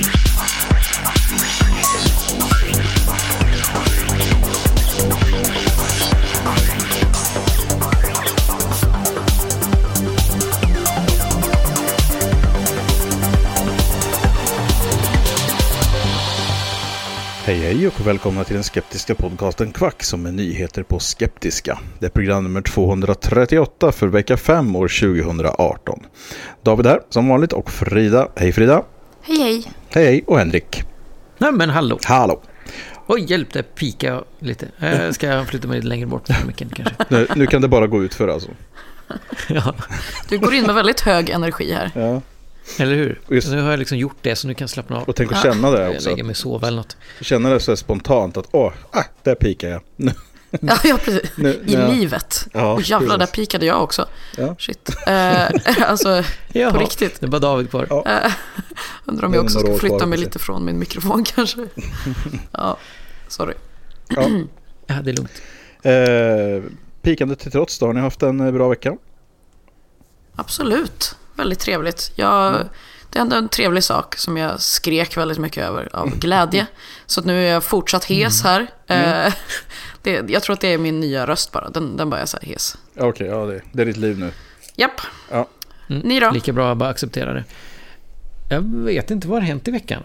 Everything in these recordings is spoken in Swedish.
Thank Hej hej och välkomna till den skeptiska podcasten Kvack som är nyheter på skeptiska. Det är program nummer 238 för vecka 5 år 2018. David här som vanligt och Frida. Hej Frida. Hej hej. Hej hej och Henrik. Nej men hallå. Hallå. Oj, hjälp, det pika lite. Eh, ska jag flytta mig lite längre bort från micken kanske? Nu, nu kan det bara gå ut för alltså. ja, Du går in med väldigt hög energi här. Ja. Eller hur? Just- Nu har jag liksom gjort det så nu kan jag slappna av. Och tänk att känna det Jag också. lägger mig och sova eller något. Känna det så här spontant att åh, ah, där pikar jag. Nu. Ja, ja precis. Nu- I nu- livet. Ja, och jävlar, där pikade jag också. Ja. Shit. Eh, alltså, Jaha, på riktigt. Det är bara David kvar. Ja. Eh, undrar om Det jag också ska flytta mig lite från min mikrofon kanske. ja, sorry. Ja. Ja, det är lugnt. Eh, pikande till trots då, har ni haft en eh, bra vecka? Absolut. Väldigt trevligt. Jag, Mm. det hände en trevlig sak som jag skrek väldigt mycket över av glädje. Så att nu är jag fortsatt hes Mm. här. Eh, det, jag tror att det är min nya röst bara. Den, den bara är så här hes. Ja, Okej, ja det, det är ditt liv nu. Japp. Ja. Mm, Ni då? Lika bra att bara acceptera det. Jag vet inte vad har hänt i veckan.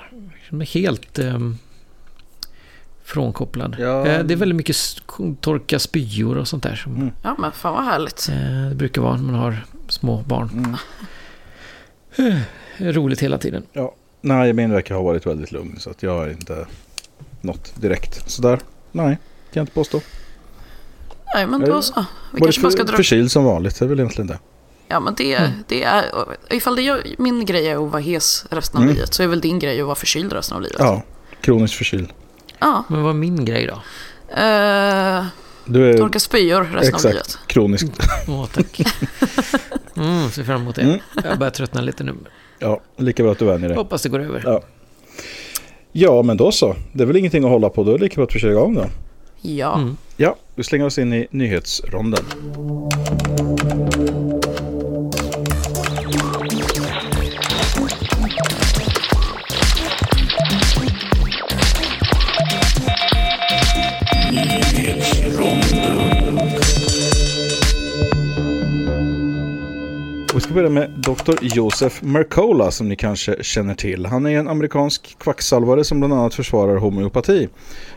Jag är helt ehm, frånkopplad. Ja. Eh, det är väldigt mycket torka spyor och sånt där som Mm. Ja, men fan vad härligt. eh, det brukar vara när man har små barn. Mm. Eh, Roligt hela tiden. Ja, nej, min vecka har varit väldigt lugn så att jag har inte något direkt sådär. Nej, kan jag inte påstå. Nej, men då så. Vi kanske bara ska för, dra... förkyld som vanligt, det är väl egentligen det. Ja, men det, Mm. det är... Ifall det är, min grej är att vara hes resten av Mm. livet så är väl din grej att vara förkyld resten av livet. Ja, kroniskt förkyld. Ja. Men vad är min grej då? Eh, Du är torka spyor resten av livet. exakt kronisk. Åh, tack. Mm, ser fram emot det. Mm. Jag börjar tröttna lite nu. Ja, lika bra att du vänjer dig. Hoppas det går över. Ja. Ja, men då så. Det är väl ingenting att hålla på. Då är det lika bra att vi kör igång då. Ja. Mm. Ja, vi slänger oss in i nyhetsronden. Ska börja med Dr. Joseph Mercola som ni kanske känner till. Han är en amerikansk kvacksalvare som bland annat försvarar homeopati.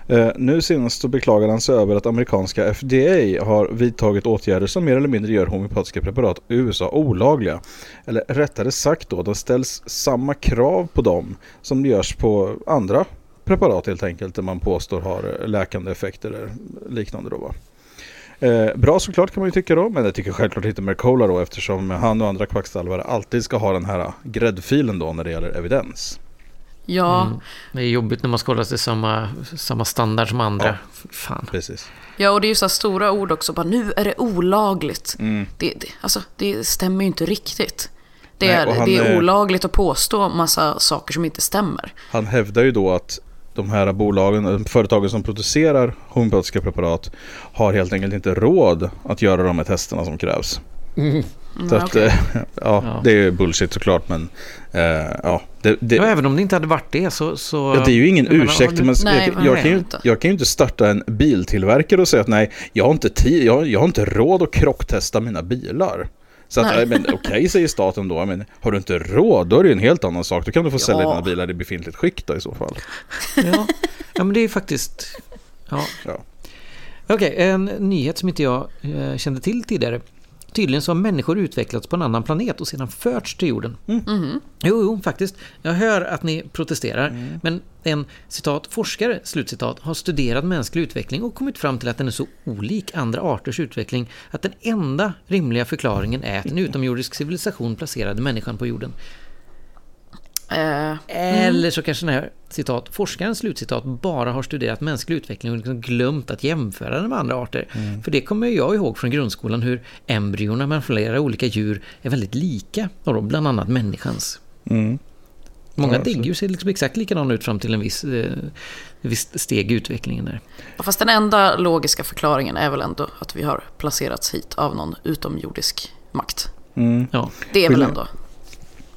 Eh, nu senast så beklagade han sig över att amerikanska FDA har vidtagit åtgärder som mer eller mindre gör homeopatiska preparat i USA olagliga. Eller rättare sagt då, det ställs samma krav på dem som det görs på andra preparat helt enkelt, där man påstår har läkande effekter eller liknande då va. Eh, bra såklart kan man ju tycka då, men det tycker självklart inte Mercola då eftersom han och andra kvacksalvare alltid ska ha den här gräddfilen då när det gäller evidens. Ja. Mm. Det är jobbigt när man ska hålla sig samma, samma standard som andra. Ja. Fan. Precis. ja, och det är ju så här stora ord också. Bara, nu är det olagligt. Mm. Det, det, alltså, det stämmer ju inte riktigt. Det Nej, är, och han det är är- olagligt att påstå massa saker som inte stämmer. Han hävdar ju då att de här bolagen, företagen som producerar homeopatiska preparat har helt enkelt inte råd att göra de här testerna som krävs. Mm. Mm, Så att, okej. eh, ja, Ja. det är ju bullshit såklart men eh, ja, det, det, Ja, även om det inte hade varit det så... så Ja, det är ju ingen ursäkt. Men Nej, jag, jag, kan ju, inte. jag kan ju inte starta en biltillverkare och säga att nej, jag har inte, tid, jag, jag har inte råd att krocktesta mina bilar. Så att, Nej. ja, men okej säger staten då, men har du inte råd då är det ju en helt annan sak. Då kan du få sälja Ja. dina bilar i befintligt skick då i så fall. Ja. ja, men det är faktiskt... Ja. Ja. Okej, en nyhet som inte jag eh, kände till tidigare. Tydligen så har människor utvecklats på en annan planet och sedan förts till jorden. Mhm. Jo, jo, faktiskt. Jag hör att ni protesterar. Men en citat, forskare slutcitat, har studerat mänsklig utveckling och kommit fram till att den är så olik andra arters utveckling att den enda rimliga förklaringen är att en utomjordisk civilisation placerade människan på jorden. Eh, Eller så kanske den här citat, forskarens slutcitat bara har studerat mänsklig utveckling och liksom glömt att jämföra den med andra arter. För det kommer jag ihåg från grundskolan hur embryona med flera olika djur är väldigt lika, och då bland annat människans. Mm. Många Ja, däggdjur ser liksom exakt likadana ut fram till en viss, eh, viss steg i utvecklingen där. fast den enda logiska förklaringen är väl ändå att vi har placerats hit av någon utomjordisk makt. Mm. Ja, Det är väl Vill ändå...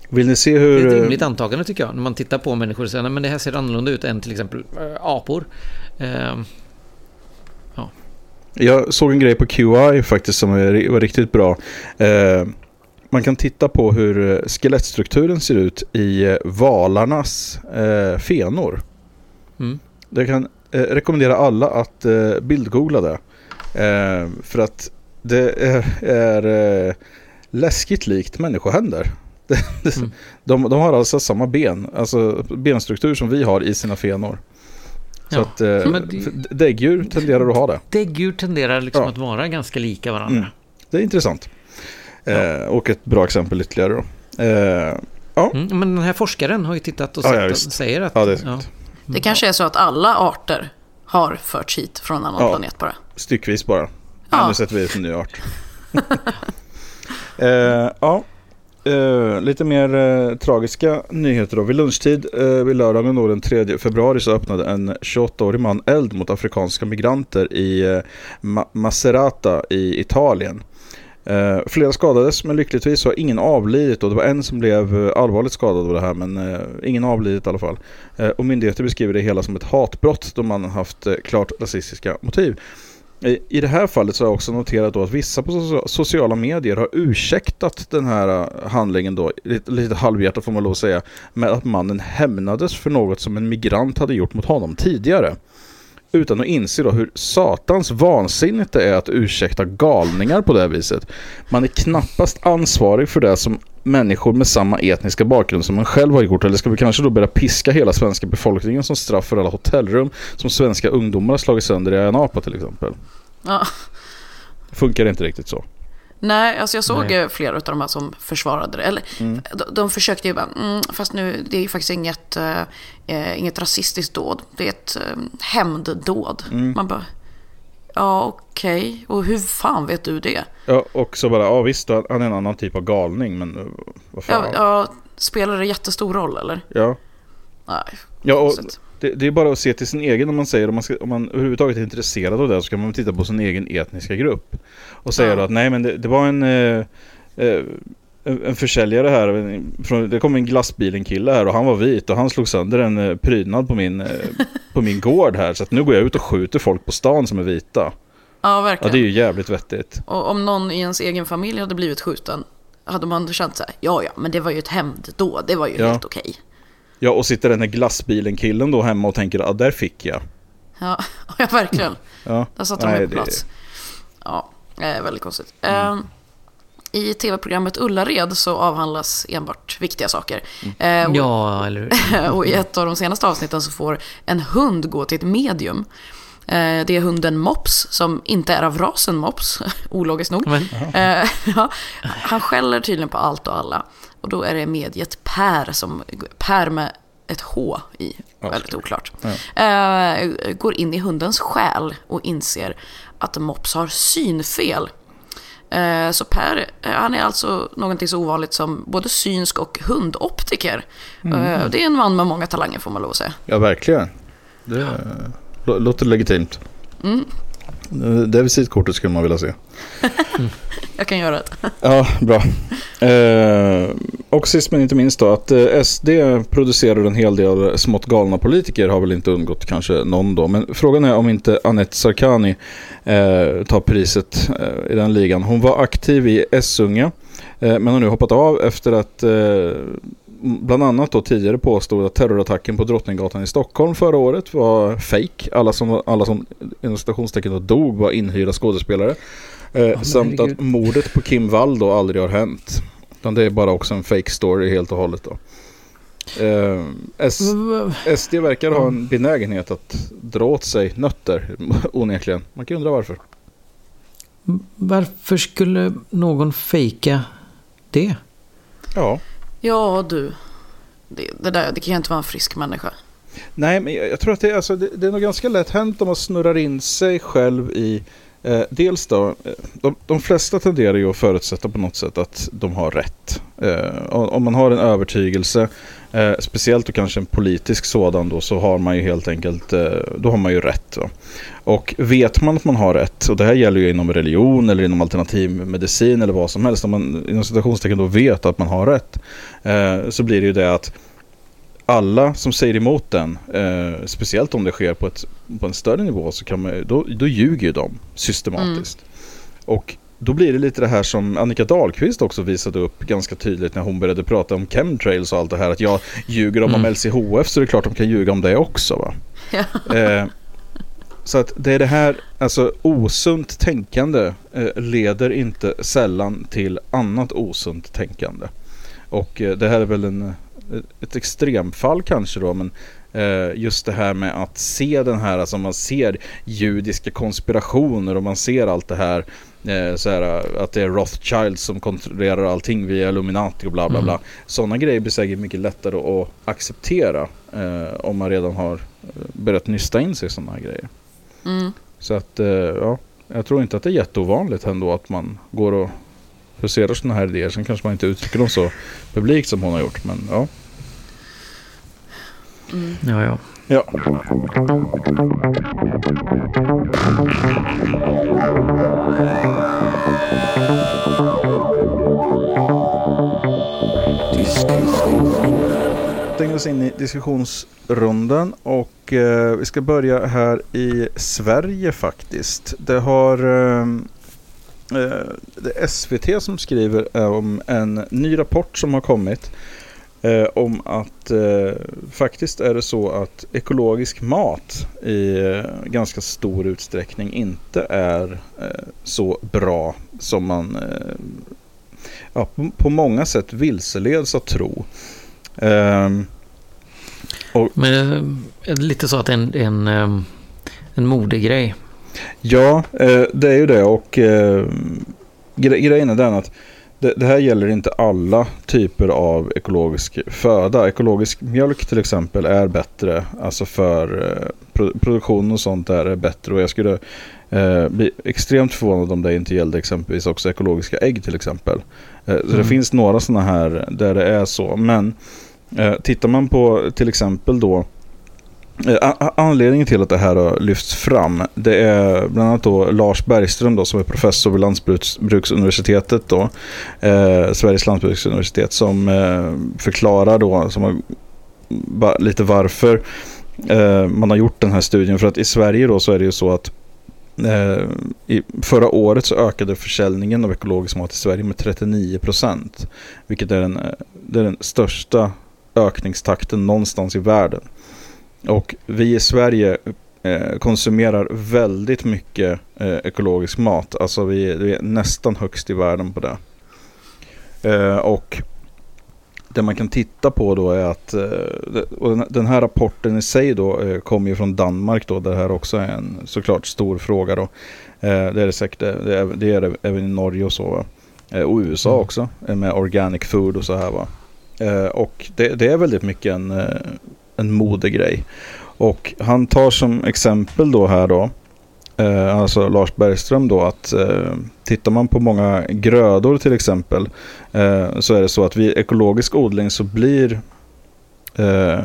Vill ni se det är hur... ett eh, rimligt antagande tycker jag. När man tittar på människor och säger "Nej, men det här ser annorlunda ut än till exempel äh, apor. Eh, Jag såg en grej på QI faktiskt som var riktigt bra. Eh, man kan titta på hur eh, skelettstrukturen ser ut i eh, valarnas eh, fenor. mm. Jag kan eh, rekommendera alla att eh, bildgoogla det. Eh, för att det är, är eh, läskigt likt människohänder. Mm. de, de har alltså samma ben, alltså benstruktur som vi har i sina fenor. Så Ja, att eh, däggdjur tenderar att ha det. Däggdjur tenderar liksom Ja. att vara ganska lika varandra. Mm. Det är intressant. Ja. Eh, och ett bra exempel ytterligare då. Eh, Mm, men den här forskaren har ju tittat och Ja, sett ja, och säger att... ja, det är Det kanske är så att alla arter har förts hit från en annan Ja. planet bara. styckvis bara. Ja. Nu sätter vi ut en ny art. eh, ja. Eh, lite mer eh, tragiska nyheter då. Vid lunchtid eh, vid lördagen då, den 3 februari så öppnade en 28-årig man eld mot afrikanska migranter i eh, Ma- Macerata i Italien. Eh, flera skadades men lyckligtvis har ingen avlidit och det var en som blev eh, allvarligt skadad av det här men eh, ingen avlidit i alla fall. Eh, och myndigheter beskriver det hela som ett hatbrott då man haft eh, klart rasistiska motiv. I, det här fallet så har jag också noterat då att vissa på sociala medier har ursäktat den här eh, handlingen då, lite, lite halvhjärtat får man lov att säga, med att mannen hämnades för något som en migrant hade gjort mot honom tidigare. Utan att inse då hur satans vansinnigt det är att ursäkta galningar på det här viset. Man är knappast ansvarig för det som människor med samma etniska bakgrund som man själv har gjort. Eller ska vi kanske då börja piska hela svenska befolkningen som straff för alla hotellrum som svenska ungdomar har slagit sönder i Ayia Napa till exempel. Ja. Funkar inte riktigt så. Nej, alltså jag såg Nej. flera av de här som försvarade det. Eller, Mm. de, de försökte ju bara, mm, fast nu, det är ju faktiskt inget, eh, eh, inget rasistiskt dåd. Det är ett eh, hämnddåd. Mm. Man bara, ja okej, och hur fan vet du det? Ja, och så bara, ja visst, han är en annan typ av galning, men eh, vad fan. Ja, ja, spelar det jättestor roll eller? Ja, Nej, ja och. Det, det är bara att se till sin egen om man säger, om man, ska, om man överhuvudtaget är intresserad av det så kan man titta på sin egen etniska grupp. Och säga Ja. då att nej men det, det var en, eh, eh, en försäljare här, en- det kom en glassbilen-kille här och han var vit och han slog sönder en eh, prydnad på min, eh, på min gård här så att nu går jag ut och skjuter folk på stan som är vita. Ja, Ja verkligen. det är ju jävligt vettigt. Och om någon i ens egen familj hade blivit skjuten, hade man känt så här, ja ja, men det var ju ett hämnddåd, det var ju Ja. helt okej. Ja och sitter den här glassbilen-killen då hemma och tänker att där fick jag. Ja, ja, verkligen. Ja. Där satte de Nej, mig på det- plats. Ja, eh, väldigt konstigt. Eh, I tv-programmet Ullared så avhandlas enbart viktiga saker. Eh, och, Ja, eller hur? och i ett av de senaste avsnitten så får en hund gå till ett medium. Eh, Det är hunden Mops, som inte är av rasen Mops, ologiskt nog. Men, Eh, ja, han skäller tydligen på allt och alla. Och då är det mediet Per, som, Per med ett H i, Ja, väldigt oklart. Ja. Eh, går in i hundens själ och inser att Mops har synfel. Eh, så Per, eh, han är alltså någonting så ovanligt som både synsk och hundoptiker. Eh, det är en man med många talanger får man lov att säga. Ja, verkligen. Det lå- låter legitimt. Mm. Det visitkortet skulle man vilja se. Jag kan göra det. Ja, bra. Eh, och sist men inte minst då att eh, SD producerar en hel del smått galna politiker har väl inte undgått kanske någon då. Men frågan är om inte Anette Sarkani eh, tar priset eh, i den ligan. Hon var aktiv i Essunga eh, men har nu hoppat av efter att eh, bland annat då tidigare påstod att terrorattacken på Drottninggatan i Stockholm förra året var fake. Alla som, alla som inom citationstecken dog var inhyrda skådespelare. Eh, men samt herregud. att mordet på Kim Wall då aldrig har hänt. Utan det är bara också en fake story helt och hållet då. Eh, S SD verkar ha en benägenhet att dra åt sig nötter, onekligen. Man kan undra varför. Varför skulle någon fejka det? Ja. Ja, du. Det, det, där, det kan ju inte vara en frisk människa. Nej, men jag, jag tror att det, alltså, det, det är nog ganska lätt hänt om man snurrar in sig själv i Eh, dels då, eh, de, de flesta tenderar ju att förutsätta på något sätt att de har rätt. Eh, om man har en övertygelse, eh, speciellt då kanske en politisk sådan då, så har man ju helt enkelt, eh, då har man ju rätt. Då. Och vet man att man har rätt, och det här gäller ju inom religion eller inom alternativ medicin eller vad som helst, om man inom citationstecken då vet att man har rätt, eh, så blir det ju det att alla som säger emot den, eh, speciellt om det sker på, ett, på en större nivå, så kan man, då, då ljuger de systematiskt. Mm. Och då blir det lite det här som Annika Dahlqvist också visade upp ganska tydligt när hon började prata om chemtrails och allt det här. Att jag ljuger om, mm. om LCHF så är det klart de kan ljuga om det också. Va? Ja. Eh, så att det är det här, alltså osunt tänkande eh, leder inte sällan till annat osunt tänkande. Och eh, det här är väl en ett extremfall kanske då, men eh, just det här med att se den här, alltså man ser judiska konspirationer och man ser allt det här, eh, så här att det är Rothschild som kontrollerar allting via Illuminati och bla bla bla. Mm. Sådana grejer blir säkert mycket lättare att acceptera eh, om man redan har börjat nysta in sig i sådana här grejer. Mm. Så att, ja, jag tror inte att det är jätteovanligt ändå att man går och huserar sådana här idéer. Sen kanske man inte uttrycker dem så publikt som hon har gjort. Men ja. Mm. Ja, ja. Ja. Stänger oss in i diskussionsrundan och eh, vi ska börja här i Sverige faktiskt. Det har eh, Eh, Eh, det är SVT som skriver eh, om en ny rapport som har kommit. Eh, om att eh, faktiskt är det så att ekologisk mat i eh, ganska stor utsträckning inte är eh, så bra som man eh, ja, på, på, många sätt vilseleds att tro. Ehm, och, Men är det lite så att en, en, en modegrej Ja, eh, det är ju det och eh, grejen är den att det, det, här gäller inte alla typer av ekologisk föda. Ekologisk mjölk till exempel är bättre. Alltså för eh, produktion och sånt där är bättre. Och jag skulle eh, bli extremt förvånad om det inte gällde exempelvis också ekologiska ägg till exempel. Eh, mm. Så det finns några sådana här där det är så. Men eh, tittar man på till exempel då Eh, anledningen till att det här har lyfts fram det är bland annat då Lars Bergström då, som är professor vid Lantbruksuniversitetet då, eh, Sveriges lantbruksuniversitet som eh, förklarar då som har, lite varför eh, man har gjort den här studien. För att i Sverige då så är det ju så att eh, i förra året så ökade försäljningen av ekologisk mat i Sverige med 39 procent. Vilket är den, eh, det är den största ökningstakten någonstans i världen. Och vi i Sverige eh, konsumerar väldigt mycket eh, ekologisk mat. Alltså vi, vi, är nästan högst i världen på det. Eh, och det man kan titta på då är att och den här rapporten i sig då kommer ju från Danmark då där det här också är en såklart stor fråga då. Det är det säkert, det är det, är det även i Norge och så. Och USA mm. också med organic food och så här va. Och det, det är väldigt mycket en en modegrej. Och han tar som exempel då här då, eh, alltså Lars Bergström då, att eh, tittar man på många grödor till exempel eh, så är det så att vid ekologisk odling så blir eh,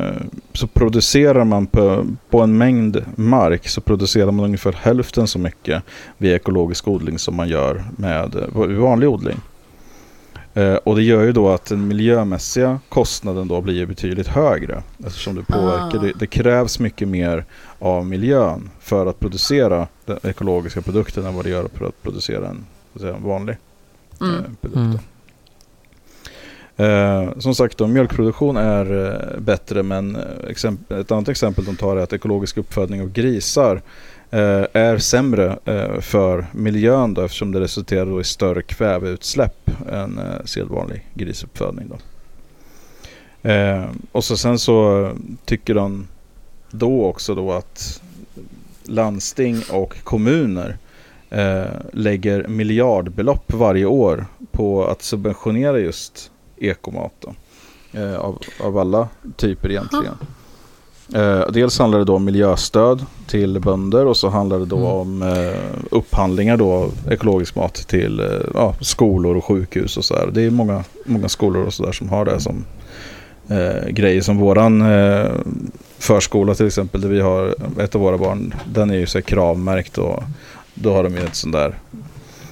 så producerar man på, på en mängd mark så producerar man ungefär hälften så mycket vid ekologisk odling som man gör med eh, vanlig odling. Eh, och det gör ju då att den miljömässiga kostnaden då blir betydligt högre. Eftersom det påverkar. Ah. Det, det, krävs mycket mer av miljön för att producera den ekologiska produkten än vad det gör för att producera en, säga, en vanlig mm. eh, produkt. Mm. Eh, som sagt då, mjölkproduktion är eh, bättre men ett annat exempel de tar är att ekologisk uppfödning av grisar Eh, är sämre eh, för miljön då, eftersom det resulterar då i större kväveutsläpp än eh, sedvanlig grisuppfödning. Då. Eh, och så sen så tycker de då också då att landsting och kommuner eh, lägger miljardbelopp varje år på att subventionera just ekomat. Då. Eh, av, av alla typer egentligen. Eh, dels handlar det då om miljöstöd till bönder och så handlar det då Mm. om eh, upphandlingar då av ekologisk mat till eh, ja, skolor och sjukhus och så där. Det är många, många skolor och så där som har det som eh, grejer som våran eh, förskola till exempel där vi har ett av våra barn. Den är ju så här kravmärkt och då har de ju ett sånt där.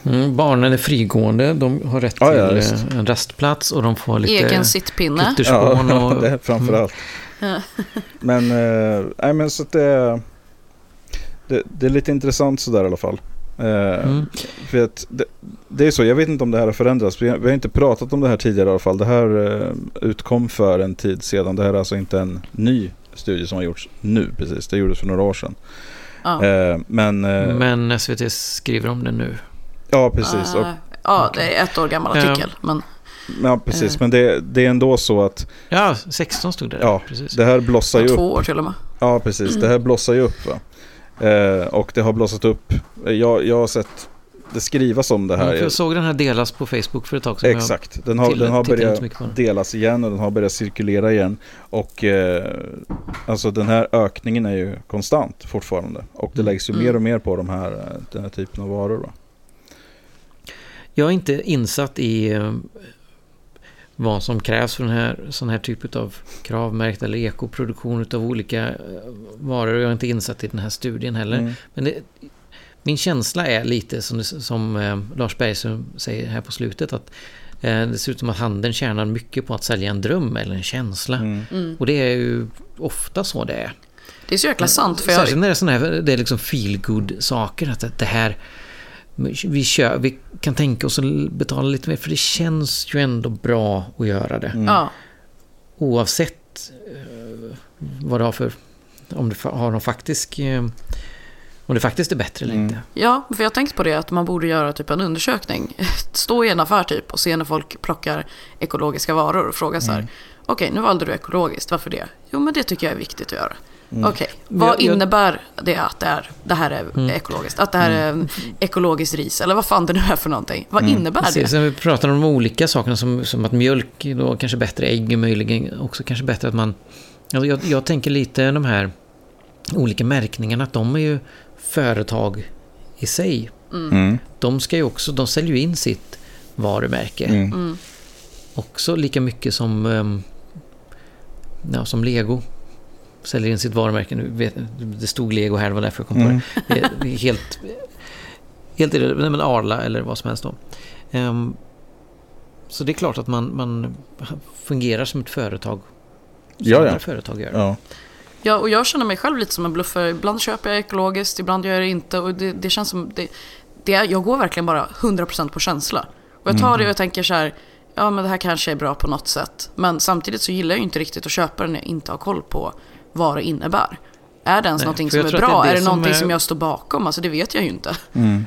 Mm, barnen är frigående, de har rätt Ja, till ja, eh, en rastplats och de får lite Egen sittpinne. pytterspån och... det framförallt. Men, eh, nej, men så att det, det, det är lite intressant sådär i alla fall. Eh, Mm. För att det, det är så, jag vet inte om det här har förändrats. Vi har, vi har inte pratat om det här tidigare i alla fall. Det här eh, utkom för en tid sedan. Det här är alltså inte en ny studie som har gjorts nu precis. Det gjordes för några år sedan. Ja. Eh, men, eh, Men SVT skriver om det nu. ja, precis. Och, Eh, ja, det är ett år gammal artikel. Men ja, precis. eh. Men det, det är ändå så att Ja, 16 stod det där. Ja, precis. det här blossar ju upp. två år till och med. Ja, precis. Det här blossar ju upp. Va? Eh, och det har blossat upp. Jag, jag har sett det skrivas om det här. för jag såg den här delas på Facebook för ett tag sedan. Jag- Exakt. Den har, till- den har börjat delas igen och den har börjat cirkulera igen. Och eh, alltså den här ökningen är ju konstant fortfarande. Och det Mm. läggs ju Mm. mer och mer på de här, eh, den här typen av varor. Då. Jag är inte insatt i eh, vad som krävs för den här, sån här typ av kravmärkt eller ekoproduktion av olika eh, varor. Jag är inte insatt i den här studien heller. Mm. Men det, min känsla är lite som, som eh, Lars Bergström säger här på slutet att eh, det ser ut som att handeln tjänar mycket på att sälja en dröm eller en känsla. Mm. Mm. Och det är ju ofta så det är. Det är så jäkla sant. För jag, Särskilt när det är sådana här, det är liksom feel saker att det här vi, kör, vi kan tänka oss att betala lite mer för det känns ju ändå bra att göra det. Mm. ja, Oavsett eh, vad det har för, om det har någon faktisk, eh, om det faktiskt är bättre eller Mm. inte. ja, för jag har tänkt på det att man borde göra typ en undersökning. Stå i en affär typ och se när folk plockar ekologiska varor och fråga så här. Mm. Okej, nu valde du ekologiskt. Varför det? Jo, men det tycker jag är viktigt att göra. Mm. Okej, vad Jag- jag- innebär det att det, är, det här är Mm. ekologiskt? Att det här är ekologiskt ris? Eller vad fan det nu är för någonting? Vad Mm. innebär Precis, det? Sen vi pratar om de olika sakerna som, som att mjölk då kanske bättre, ägg möjligen också kanske bättre att man... Jag, jag, jag tänker lite de här olika märkningarna att de är ju företag i sig. Mm. De ska ju också, de säljer ju in sitt varumärke. Mm. Mm. Också lika mycket som, ehm, ja, som Lego säljer in sitt varumärke. Nu vet, det stod Lego här, det var därför jag kom på Mm. det. det. Det är helt, helt irrelevant. Men Arla eller vad som helst då. Ehm, så det är klart att man, man fungerar som ett företag. Som Ja, ja. andra företag gör. Ja. Ja, och jag känner mig själv lite som en bluffare. Ibland köper jag ekologiskt, ibland gör jag det inte. Och det, det känns som... Det, det är, jag går verkligen bara 100% på känsla. Och jag tar det och jag tänker så här... Ja, men det här kanske är bra på något sätt. Men samtidigt så gillar jag ju inte riktigt att köpa det när jag inte har koll på vad det innebär. Är det ens Nej, någonting som är att det är bra? det är det som någonting är- som jag står bakom? Alltså det vet jag ju inte. Mm.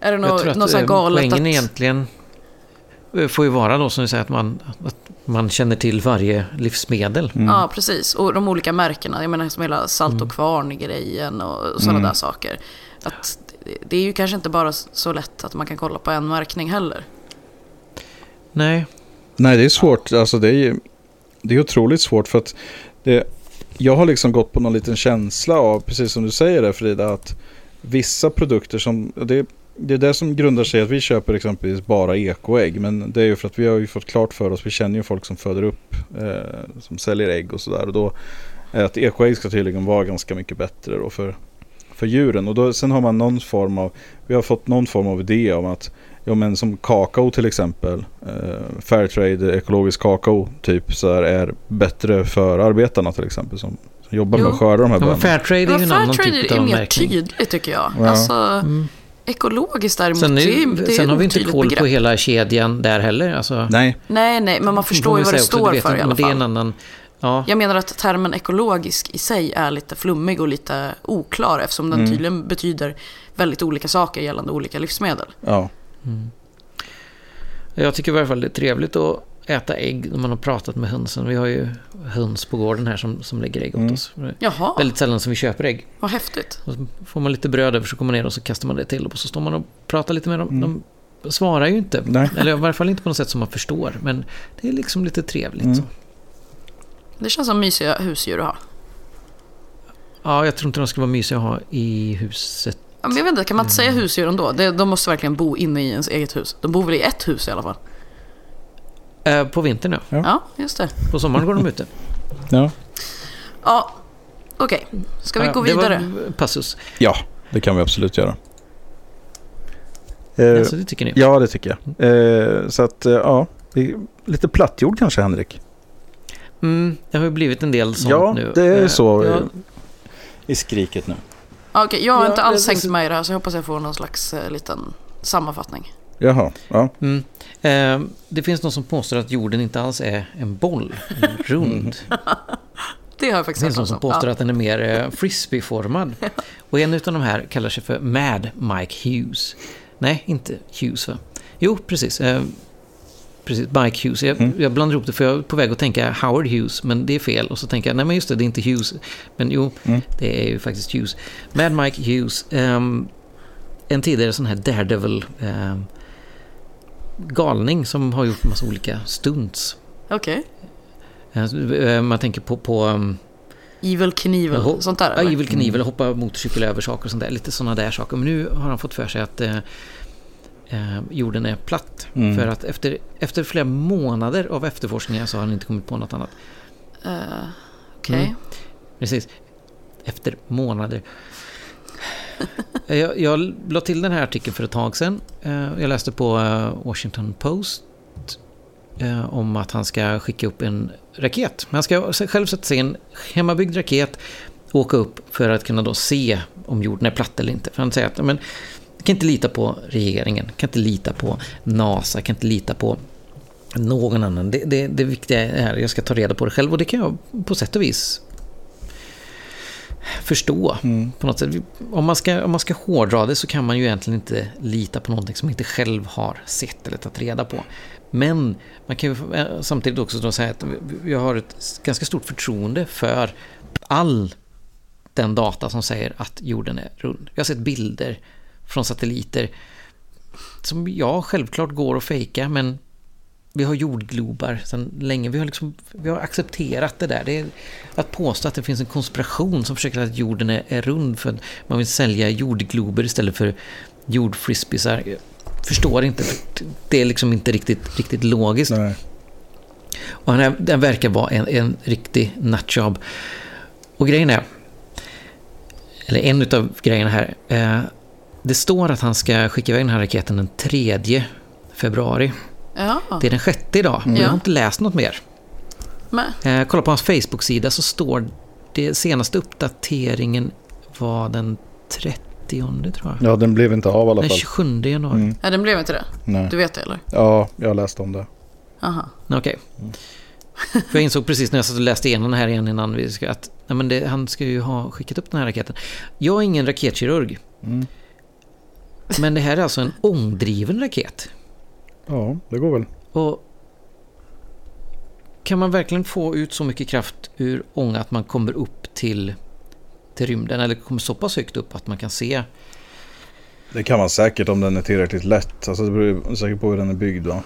Är det något, att något så här eh, galet poängen att... egentligen eh, får ju vara då som du säger att man, att man känner till varje livsmedel. Mm. Ja, precis. Och de olika märkena. Jag menar som hela salt Mm. och kvarn-grejen och sådana Mm. där saker. Att det- är ju kanske inte bara så lätt att man kan kolla på en märkning heller. Nej, Nej, det är svårt. Alltså det är det är otroligt svårt för att det, jag har liksom gått på någon liten känsla av, precis som du säger där Frida, att vissa produkter som, det, det är det som grundar sig i att vi köper exempelvis bara ekoägg. Men det är ju för att vi har ju fått klart för oss, vi känner ju folk som föder upp, eh, som säljer ägg och sådär. Och då är att ekoägg ska tydligen vara ganska mycket bättre då för, för djuren. Och då, sen har man någon form av, vi har fått någon form av idé om att Ja men som kakao till exempel. Eh, Fairtrade ekologisk kakao typ så här, är bättre för arbetarna till exempel. Som, som jobbar med Jo. att skörda de här ja, men bönorna. Fairtrade är ju en annan Fairtrade typ är av mer märkning. tydligt tycker jag. Ja. Alltså, Mm. ekologiskt däremot, Sen, det är, är, det är sen har vi inte koll på begrepp. hela kedjan där heller. Alltså, Nej, Nej, nej, men man förstår ju vad det står för i alla men Det är en fall. annan... Ja, Jag menar att termen ekologisk i sig är lite flummig och lite oklar eftersom den Mm. tydligen betyder väldigt olika saker gällande olika livsmedel. ja. Jag tycker i varje fall det är trevligt att äta ägg när man har pratat med hönsen. Vi har ju höns på gården här som, som lägger ägg åt Mm. oss. Jaha, Väldigt sällan som vi köper ägg. vad häftigt. Och så får man lite bröd över så kommer man ner och så kastar man det till och så står man och pratar lite med dem. Mm. De svarar ju inte. Nej. Eller i varje fall inte på något sätt som man förstår. Men det är liksom lite trevligt. Mm. Så. Det känns som mysiga husdjur att ha. Ja, jag tror inte de skulle vara mysiga att ha i huset. Ja, men jag vet inte, kan man inte säga Mm. husdjur ändå? Det, de måste verkligen bo inne i ens eget hus. De bor väl i ett hus i alla fall? Eh, på vintern ja. Ja. Ja, just det. På sommaren går de ute. Ja. Ja, okej. Ska vi Ja, gå det var vidare? passus. ja, det kan vi absolut göra. Eh, Ja, så det tycker ni? ja, det tycker jag. Eh, så att, eh, ja. det är Lite plattjord kanske, Henrik? Mm, det har ju blivit en del sånt ja, nu. det är Eh, så ja, i skriket nu. Ja, Okej, jag har Ja, inte alls det- hängt med i det här så jag hoppas jag får någon slags eh, liten sammanfattning. Jaha, ja. Mm. Eh, det finns någon som påstår att jorden inte alls är en boll, en rund. Det har jag Det faktiskt finns någon som påstår att den är mer eh, frisbee-formad. Och en av de här kallar sig för Mad Mike Hughes. Nej, inte Hughes va? Jo, precis. Eh, precis, Mike Hughes. Jag, Mm. jag blandar ihop det för jag är på väg att tänka Howard Hughes, men det är fel. Och så tänker jag, nej men just det, det är inte Hughes. Men jo, Mm. det är ju faktiskt Hughes. Mad Mike Hughes. ehm, en tidigare sån här Daredevil ehm, galning som har gjort massa olika stunts. Okej. Eh, Man tänker på, på um, Evil Knievel, Jaha. sånt där Ja? Evil Knievel, hoppa motorcykel över saker och sånt där. Lite sådana där saker. Men nu har han fått för sig att eh, eh, jorden är platt. Mm. För att efter, efter flera månader av efterforskningar så har han inte kommit på något annat. Eh, Okej. Mm. Precis. Efter månader. jag, jag la till den här artikeln för ett tag sedan. Eh, Jag läste på eh, Washington Post eh, om att han ska skicka upp en raket. Han ska själv sätta sig i en hemmabyggd raket och åka upp för att kunna då se om jorden är platt eller inte. För han säger att men, kan inte lita på regeringen, kan inte lita på NASA, kan inte lita på någon annan. Det, det, det viktiga är att jag ska ta reda på det själv och det kan jag på sätt och vis förstå Mm. på något sätt. Om man, ska, om man ska hårdra det så kan man ju egentligen inte lita på någonting som man inte själv har sett eller tagit reda på. Men man kan ju eh, samtidigt också säga att vi- jag har ett ganska stort förtroende för all den data som säger att jorden är rund. Jag har sett bilder från satelliter som ja, självklart går att fejka, men vi har jordglobar sedan länge. Vi har, liksom, vi har accepterat det där. Det är att påstå att det finns en konspiration som försöker att jorden är, är rund för att man vill sälja jordglober istället för jordfrisbeesar. Jag förstår inte. Det är liksom inte riktigt, riktigt logiskt. Nej. Och han är, den verkar vara en, en riktig nutjob. Och grejen är, eller en av grejerna här, eh, det står att han ska skicka iväg den här raketen den 3 februari. Ja, Det är den sjätte idag. Jag Ja. har inte läst något mer. men, Eh, kolla på hans Facebook-sida så står det senaste uppdateringen var den 30 tror jag. Ja, den blev inte av i alla Den fall. 27 januari. Mm. ja, den blev inte det. Nej. Du vet det eller? Ja, jag har läst om det. Aha. Okej. För jag insåg precis när jag satt och läste igenom den här igen innan vi ska, att nej men det, han ska ju ha skickat upp den här raketen. Jag är ingen raketkirurg. Mm. Men det här är alltså en ångdriven raket. Ja, det går väl. Och kan man verkligen få ut så mycket kraft ur ånga att man kommer upp till, till rymden eller kommer så pass högt upp att man kan se? Det kan man säkert om den är tillräckligt lätt. Alltså det beror säkert på hur den är byggd va.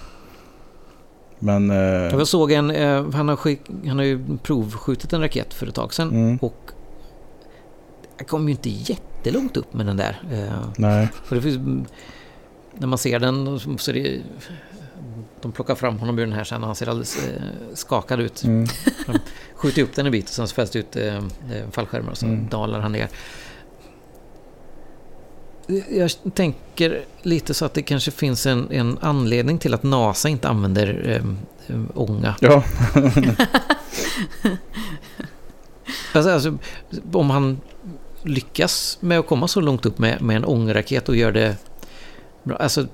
Men... Eh, Jag såg en, eh, han, har skick, han har ju provskjutit en raket för ett tag sedan mm, och jag kom ju inte jättelångt upp med den där. Eh, nej. För det finns, när man ser den så är det... De plockar fram honom ur den här sen och han ser alldeles eh, skakad ut. Mm, Skjuter upp den en bit och sen fälls det ut eh, fallskärmar och så Mm. dalar han ner. Jag tänker lite så att det kanske finns en, en anledning till att NASA inte använder eh, ånga. ja. Alltså, alltså, om han lyckas med att komma så långt upp med, med en ångraket och gör det bra. Alltså,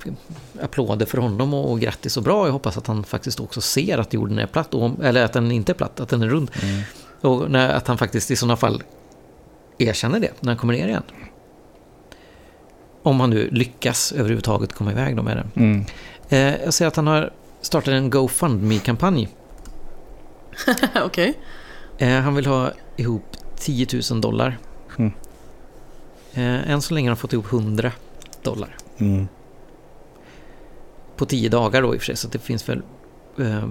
applåder för honom och, och grattis och bra. Jag hoppas att han faktiskt också ser att jorden är platt, och, om- eller att den inte är platt, att den är rund. Mm. Och när, att han faktiskt i sådana fall erkänner det när han kommer ner igen. Om han nu lyckas överhuvudtaget komma iväg då med den. Mm. Eh, jag ser att han har startade en GoFundMe-kampanj. Okej. Eh, han vill ha ihop 10 000 dollar. Mm. Eh, än så länge har han fått ihop 100 dollar. Mm. På 10 dagar då i och för sig, så det finns väl eh,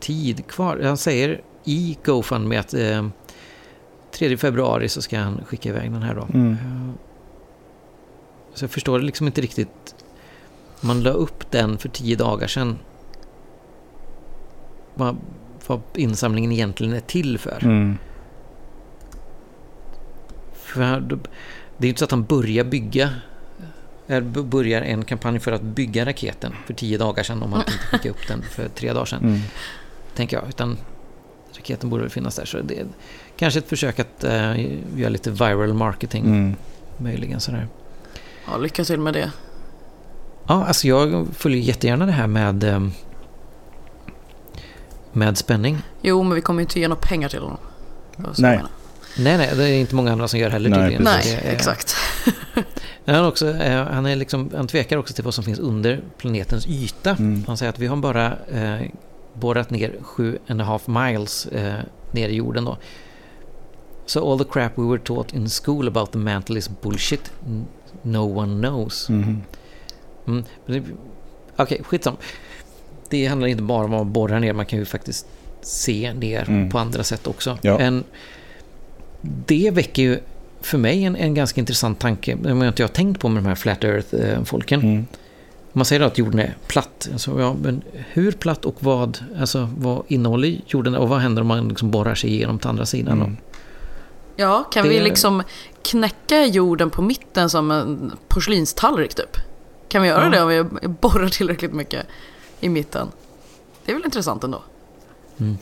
tid kvar. Han säger i GoFundMe att eh, 3 februari så ska han skicka iväg den här då. Mm. Eh, Så jag förstår liksom inte riktigt. Man la upp den för 10 dagar sedan. Vad, vad insamlingen egentligen är till för. Mm. Han- det är inte så att han börjar bygga eller b- börjar en kampanj för att bygga raketen för tio dagar sedan om man tänkte skicka upp den för tre dagar sedan. Mm. Tänker jag. Utan raketen borde väl finnas där. Så det är kanske ett försök att eh, göra lite viral marketing. Mm. Möjligen sådär. Ja, lycka till med det. Ja, alltså jag följer jättegärna det här med eh, med spänning. Jo, men vi kommer inte ge några pengar till honom. Nej. Nej, nej, det är inte många andra som gör heller Nej, tydligen. Nej, är- exakt. Han, är också, eh, han, är liksom, han tvekar också till vad som finns under planetens yta. Mm. Han säger att vi har bara eh, borrat ner sju and a half miles eh, ner i jorden då. So all the crap we were taught in school about the mantle is bullshit. No one knows. Mm. Mm. det- Okej, skitsam. Det handlar inte bara om att borra ner, man kan ju faktiskt se ner Mm. på andra sätt också. Ja. En, det väcker ju för mig en, en ganska intressant tanke, men jag inte har tänkt på med de här Flat Earth-folken. Mm. Man säger då att jorden är platt. Alltså, ja, men hur platt och vad, alltså, vad innehåller jorden och vad händer om man liksom borrar sig igenom till andra sidan? Mm. Ja, kan Det- vi liksom knäcka jorden på mitten som en porslinstallrik typ? Kan vi göra Ja. det om vi borrar tillräckligt mycket i mitten? Det är väl intressant ändå? Mm.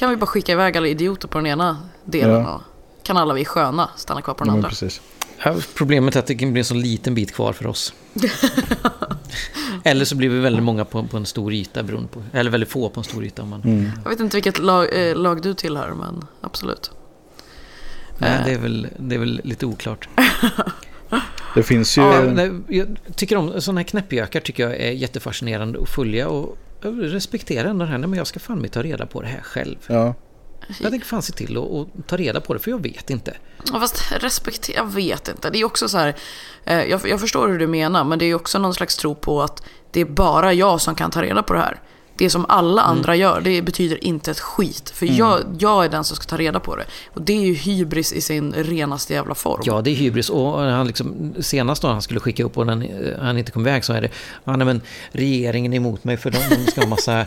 Kan vi bara skicka iväg alla idioter på den ena delen Ja. och kan alla vi sköna stanna kvar på den Ja, men andra? precis. Problemet är att det kan bli en så liten bit kvar för oss. Eller så blir vi väldigt många på, på en stor yta beroende på, eller väldigt få på en stor yta. Om man, Mm. Jag vet inte vilket lag, eh, lag du tillhör, men absolut. Nej, Eh. det, är väl, det är väl lite oklart. Det finns ju... Ja, nej, jag tycker om sådana här knäppjökar tycker jag är jättefascinerande att följa och respekterar ändå det här. Nej, men jag ska fan mig ta reda på det här själv. Ja. Jag tänker fan se till att och ta reda på det för jag vet inte. Ja, fast respektera, jag vet inte. Det är också så här, eh, jag, jag förstår hur du menar, men det är också någon slags tro på att det är bara jag som kan ta reda på det här. Det som alla Mm. andra gör, det betyder inte ett skit. För jag, jag är den som ska ta reda på det. Och det är ju hybris i sin renaste jävla form. Ja, det är hybris. Och han liksom, senast då han skulle skicka upp och den, eh, han inte kom iväg så är det, ja, nej, men regeringen är emot mig för de, de ska ha massa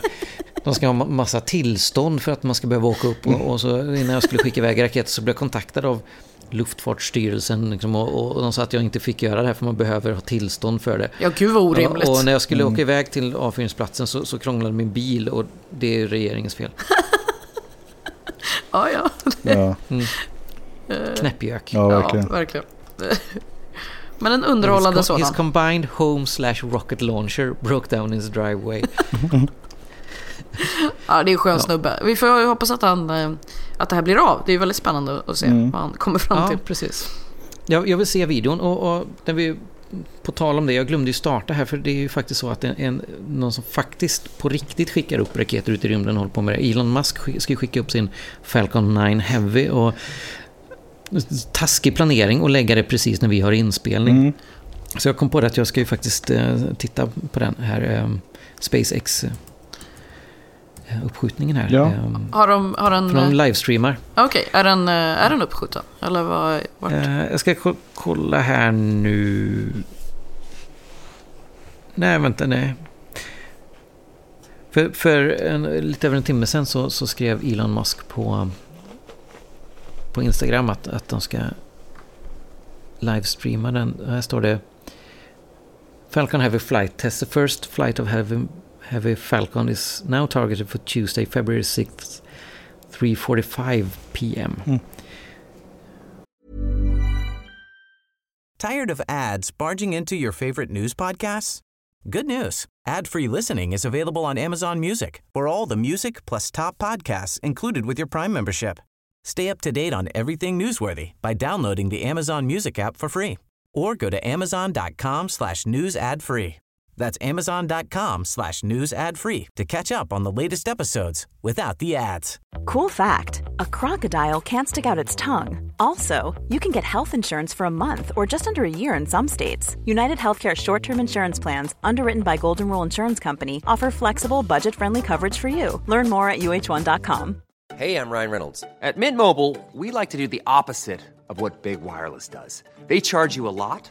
de ska ha ma- massa tillstånd för att man ska behöva åka upp. Och, och så innan jag skulle skicka iväg raketer så blev jag kontaktad av Luftfartsstyrelsen liksom, och, och de sa att jag inte fick göra det här för man behöver ha tillstånd för det. Ja, gud vad orimligt. Och, och när jag skulle åka iväg till avfyrningsplatsen så, så krånglade min bil och det är regeringens fel. Ja, ja. Ja, Knäppjök. ja verkligen. Ja, verkligen. Men en underhållande his, co- his sådan. combined home slash rocket launcher broke down in his driveway. Ja, det är en skön Ja. snubbe. Vi får ju hoppas att, han, eh, att det här blir av. Det är väldigt spännande att se Mm. vad han kommer fram Ja, till. precis. Jag, jag vill se videon och, och när vi, på tal om det, jag glömde ju starta här för det är ju faktiskt så att en, en, någon som faktiskt på riktigt skickar upp raketer ut i rymden håller på med det. Elon Musk sk- ska ju skicka upp sin Falcon 9 Heavy och taskig planering och lägga det precis när vi har inspelning. Mm. Så jag kom på det att jag ska ju faktiskt eh, titta på den här eh, SpaceX uppskjutningen här. Ja. Eh, Har de, har den... för de eh, livestreamar. Okej, är, den, eh, är den uppskjuten? Eller vad? Vart? Eh, jag ska ko- kolla här nu. Nej, vänta, nej. För, för en, lite över en timme sedan så, så skrev Elon Musk på, på Instagram att, att de ska livestreama den. Här står det Falcon Heavy Flight Test. The first flight of Heavy, heavy Falcon is now targeted for Tuesday, February 6th, 3.45 p.m. Hmm. Tired of ads barging into your favorite news podcasts? Good news. Ad-free listening is available on Amazon Music for all the music plus top podcasts included with your Prime membership. Stay up to date on everything newsworthy by downloading the Amazon Music app for free or go to amazon.com slash news ad free. That's amazon.com slash news ad free to catch up on the latest episodes without the ads. Cool fact a crocodile can't stick out its tongue. Also, you can get health insurance for a month or just under a year in some states. United Healthcare short term insurance plans, underwritten by Golden Rule Insurance Company, offer flexible, budget friendly coverage for you. Learn more at uh1.com. Hey, I'm Ryan Reynolds. At Mint Mobile, we like to do the opposite of what Big Wireless does. They charge you a lot,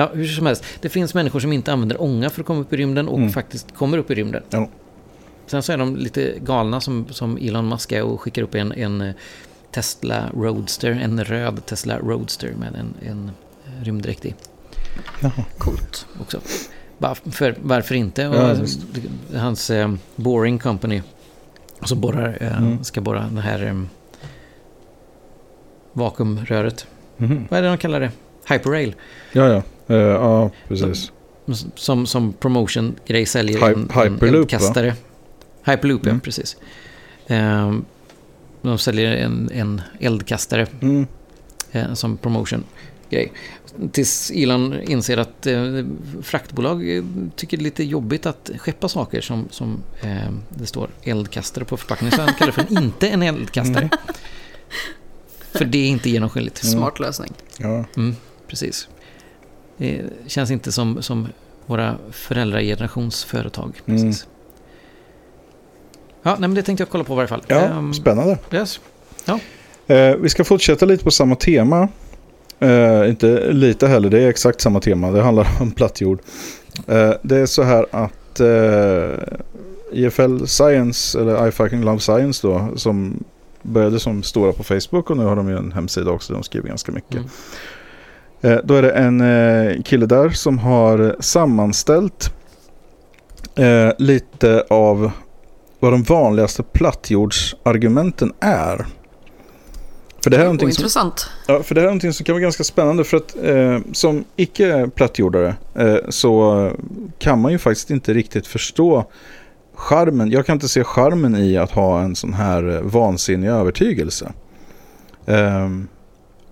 Ja, hur som helst. Det finns människor som inte använder ånga för att komma upp i rymden och faktiskt kommer upp i rymden. Ja. Sen så är de lite galna som, som Elon Musk är och skickar upp en, en eh, Tesla Roadster, en röd Tesla Roadster med en, en eh, rymddräkt i Coolt. också. Bara för, varför inte? Ja, hans eh, Boring Company som borrar, eh, Mm. ska borra det här eh, vakuumröret. Mhm. Vad är det de kallar det? Hyperrail. Ja, ja. Eh, ja, precis. Som, som promotion-grej säljer Hy- en, en Hyperloop, va? Hyperloop, ja, Mm. precis. Ehm, de säljer en, en eldkastare Mm. eh, som promotion-grej. Tills Elon inser att eh, fraktbolag eh, tycker det är lite jobbigt att skeppa saker som, som eh, det står eldkastare på förpackningen. Så han kallar det för inte en eldkastare. För det är inte genomskinligt. Smart lösning. Ja. Mm, precis. Det känns inte som, som våra föräldragenerationsföretag. Mm. Ja, nej, men det tänkte jag kolla på i varje fall. ja, Ehm, spännande. yes. Eh, vi ska fortsätta lite på samma tema. Eh, inte lite heller, det är exakt samma tema. Det handlar om platt jord. Eh, det är så här att eh, IFL Science, eller I fucking love science då, som började som stora på Facebook och nu har de ju en hemsida också. De skriver ganska mycket. Mm. Eh, Då är det en eh, kille där som har sammanställt eh, lite av vad de vanligaste plattjordsargumenten är. För det här är någonting som, intressant. ja, för det här är någonting som kan vara ganska spännande för att eh, som icke plattjordare eh, så kan man ju faktiskt inte riktigt förstå charmen. Jag kan inte se charmen i att ha en sån här eh, vansinnig övertygelse. Ehm,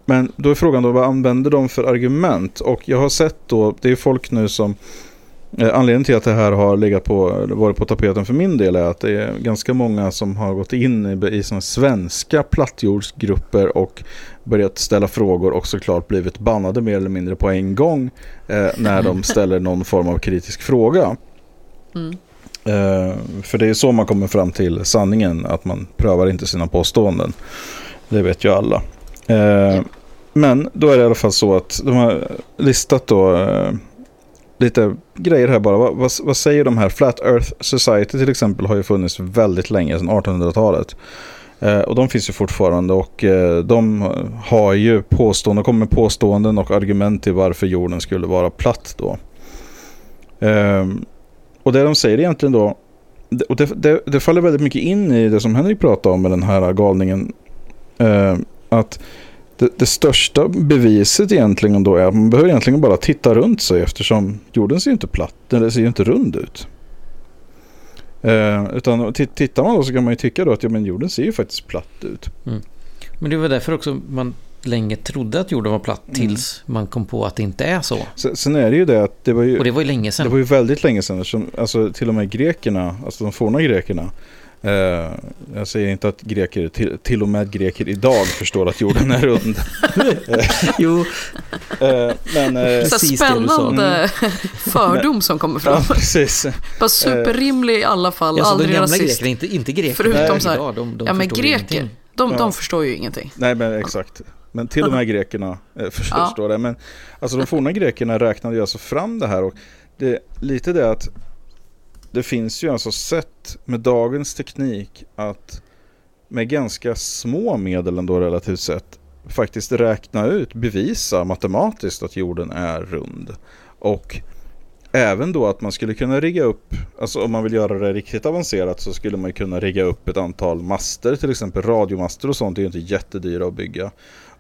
men då är frågan då, vad använder de för argument? Och jag har sett då, det är folk nu som eh, Anledningen till att det här har legat på, varit på tapeten för min del är att det är ganska många som har gått in i, i såna svenska plattjordsgrupper och börjat ställa frågor och såklart blivit bannade mer eller mindre på en gång eh, när de ställer någon form av kritisk fråga. Mm. Eh, för det är så man kommer fram till sanningen, att man prövar inte sina påståenden. Det vet ju alla. Eh, men då är det i alla fall så att de har listat då eh, lite grejer här bara. Vad, vad, vad säger de här? Flat Earth Society till exempel har ju funnits väldigt länge, sedan 1800-talet. Eh, och de finns ju fortfarande och eh, de har ju påståenden, kommer med påståenden och argument till varför jorden skulle vara platt då. Ehm, och det de säger egentligen då, och det, det, det faller väldigt mycket in i det som Henrik pratade om med den här galningen. eh, att det, det största beviset egentligen då är att man behöver egentligen bara titta runt sig eftersom jorden ser ju inte platt, eller ser ju inte rund ut. Eh, utan tittar man då så kan man ju tycka då att ja, men jorden ser ju faktiskt platt ut. Men det var därför också man länge trodde att jorden var platt Mm. tills man kom på att det inte är så. Sen, sen är det ju det att det var ju... Och det var ju länge Det sedan. var ju väldigt länge sedan. Som, alltså till och med grekerna, alltså de forna grekerna. Eh, jag säger inte att greker, till, till och med greker idag förstår att jorden är rund. jo, Eh, men, eh, Så spännande fördom som kommer fram. ja, precis. Bara superrimlig i alla fall, de aldrig rasist. grekerna, inte, inte greker. Förutom Nej, så här, idag, de, de ja men greker, ingenting. de, Ja. de förstår ju ingenting. Nej, men exakt. Men till och med grekerna eh, förstår Ja. det. Men alltså de forna grekerna räknade ju alltså fram det här. Och det är lite det att det finns ju alltså sätt med dagens teknik att med ganska små medel ändå relativt sett faktiskt räkna ut, bevisa matematiskt att jorden är rund. Och även då att man skulle kunna rigga upp, alltså om man vill göra det riktigt avancerat så skulle man kunna rigga upp ett antal master, till exempel radiomaster och sånt är ju inte jättedyra att bygga.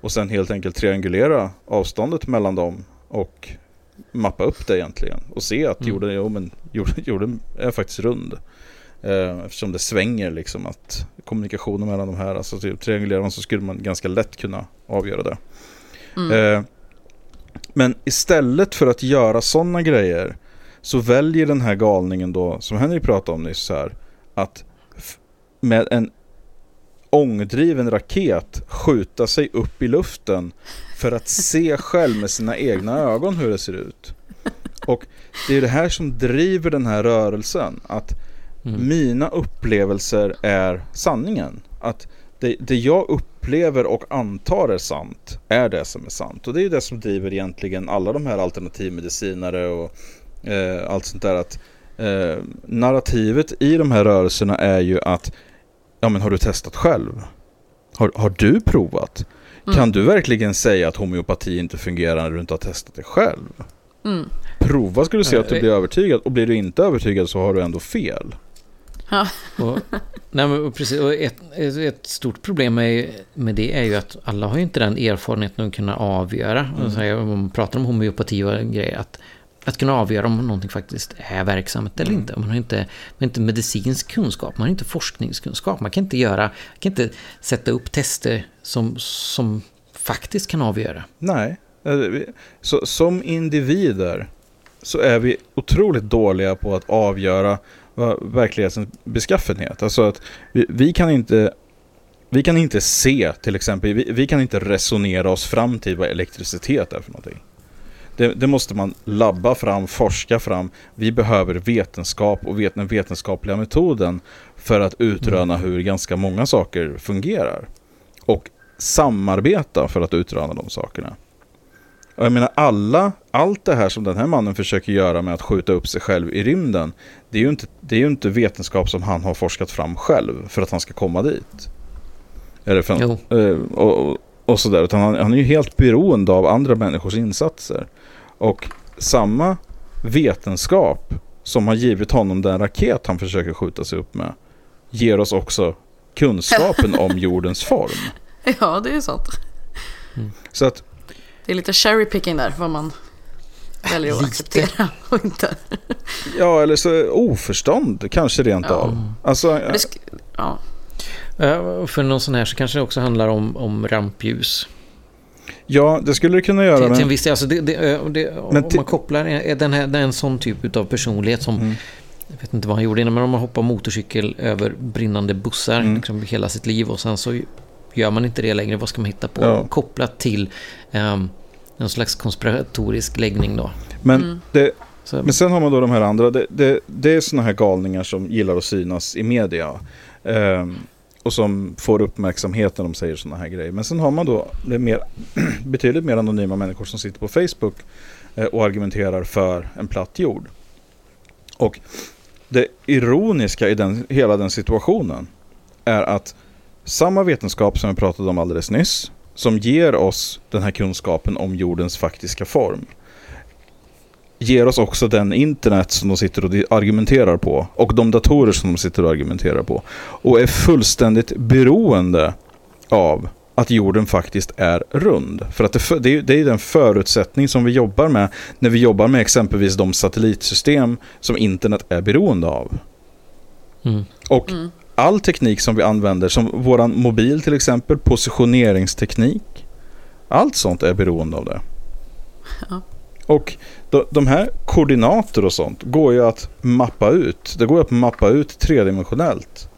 Och sen helt enkelt triangulera avståndet mellan dem och mappa upp det egentligen. Och se att mm. jorden, jo, men, jorden, jorden är faktiskt rund. Eh, eftersom det svänger liksom att kommunikationen mellan de här, alltså typ, triangulerar man så skulle man ganska lätt kunna avgöra det. Mm. Eh, men istället för att göra sådana grejer så väljer den här galningen då, som Henrik pratade om nyss här, att med en ångdriven raket skjuta sig upp i luften för att se själv med sina egna ögon hur det ser ut. Och det är det här som driver den här rörelsen. Att mm. mina upplevelser är sanningen. Att det, det, jag upplever och antar är sant är det som är sant. Och det är det som driver egentligen alla de här alternativmedicinare och eh, allt sånt där. Att eh, narrativet i de här rörelserna är ju att ja men har du testat själv? Har, har du provat? Mm. Kan du verkligen säga att homeopati inte fungerar när du inte har testat det själv? Mm. Prova ska du se att du blir övertygad och blir du inte övertygad så har du ändå fel. Ja. och, nej men precis, och ett, ett stort problem med, med det är ju att alla har ju inte den erfarenheten att kunna avgöra. Mm. Om man pratar om homeopati och grejer, att, att kunna avgöra om någonting faktiskt är verksamt eller mm. inte. Man har inte, man har inte medicinsk kunskap, man har inte forskningskunskap. Man kan inte, göra, kan inte sätta upp tester som, som faktiskt kan avgöra. Nej, eh, så, som individer så är vi otroligt dåliga på att avgöra verklighetens beskaffenhet. Alltså att vi, vi, kan inte vi kan inte se till exempel, vi, vi, kan inte resonera oss fram till vad elektricitet är för någonting. Det, det, måste man labba fram, forska fram. Vi behöver vetenskap och vet, den vetenskapliga metoden för att utröna mm. hur ganska många saker fungerar. Och samarbeta för att utröna de sakerna. Och jag menar alla, allt det här som den här mannen försöker göra med att skjuta upp sig själv i rymden. Det är ju inte, det är ju inte vetenskap som han har forskat fram själv för att han ska komma dit. Eller för, eh, och, och sådär. Utan han, han är ju helt beroende av andra människors insatser. Och samma vetenskap som har givit honom den raket han försöker skjuta sig upp med ger oss också kunskapen om jordens form. Ja, det är sant. Mm. Så att det är lite cherry picking där, vad man väljer att acceptera och inte. ja, eller så oförstånd kanske rent ja. av. Alltså, ja. För någon sån här så kanske det också handlar om, om rampljus. Ja, det skulle det kunna göra. Till, till viss alltså det, det, det, om man kopplar är den här, en sån typ av personlighet som mm. Jag vet inte vad han gjorde innan, men om man hoppar motorcykel över brinnande bussar mm. liksom, hela sitt liv och sen så gör man inte det längre, vad ska man hitta på? Ja. Kopplat till um, någon slags konspiratorisk läggning då. Men, mm. det, men sen har man då de här andra, det, det, det är sådana här galningar som gillar att synas i media. Um, och som får uppmärksamhet när de säger sådana här grejer. Men sen har man då det mer, betydligt mer anonyma människor som sitter på Facebook eh, och argumenterar för en platt jord. Och det ironiska i den, hela den situationen är att samma vetenskap som vi pratade om alldeles nyss, som ger oss den här kunskapen om jordens faktiska form, ger oss också den internet som de sitter och argumenterar på och de datorer som de sitter och argumenterar på. Och är fullständigt beroende av att jorden faktiskt är rund. För att det, det, är, det är den förutsättning som vi jobbar med när vi jobbar med exempelvis de satellitsystem som internet är beroende av. Mm. Och mm all teknik som vi använder, som våran mobil till exempel, positioneringsteknik. Allt sånt är beroende av det. Ja. Och de här koordinater och sånt går ju att mappa ut. Det går att mappa ut tredimensionellt.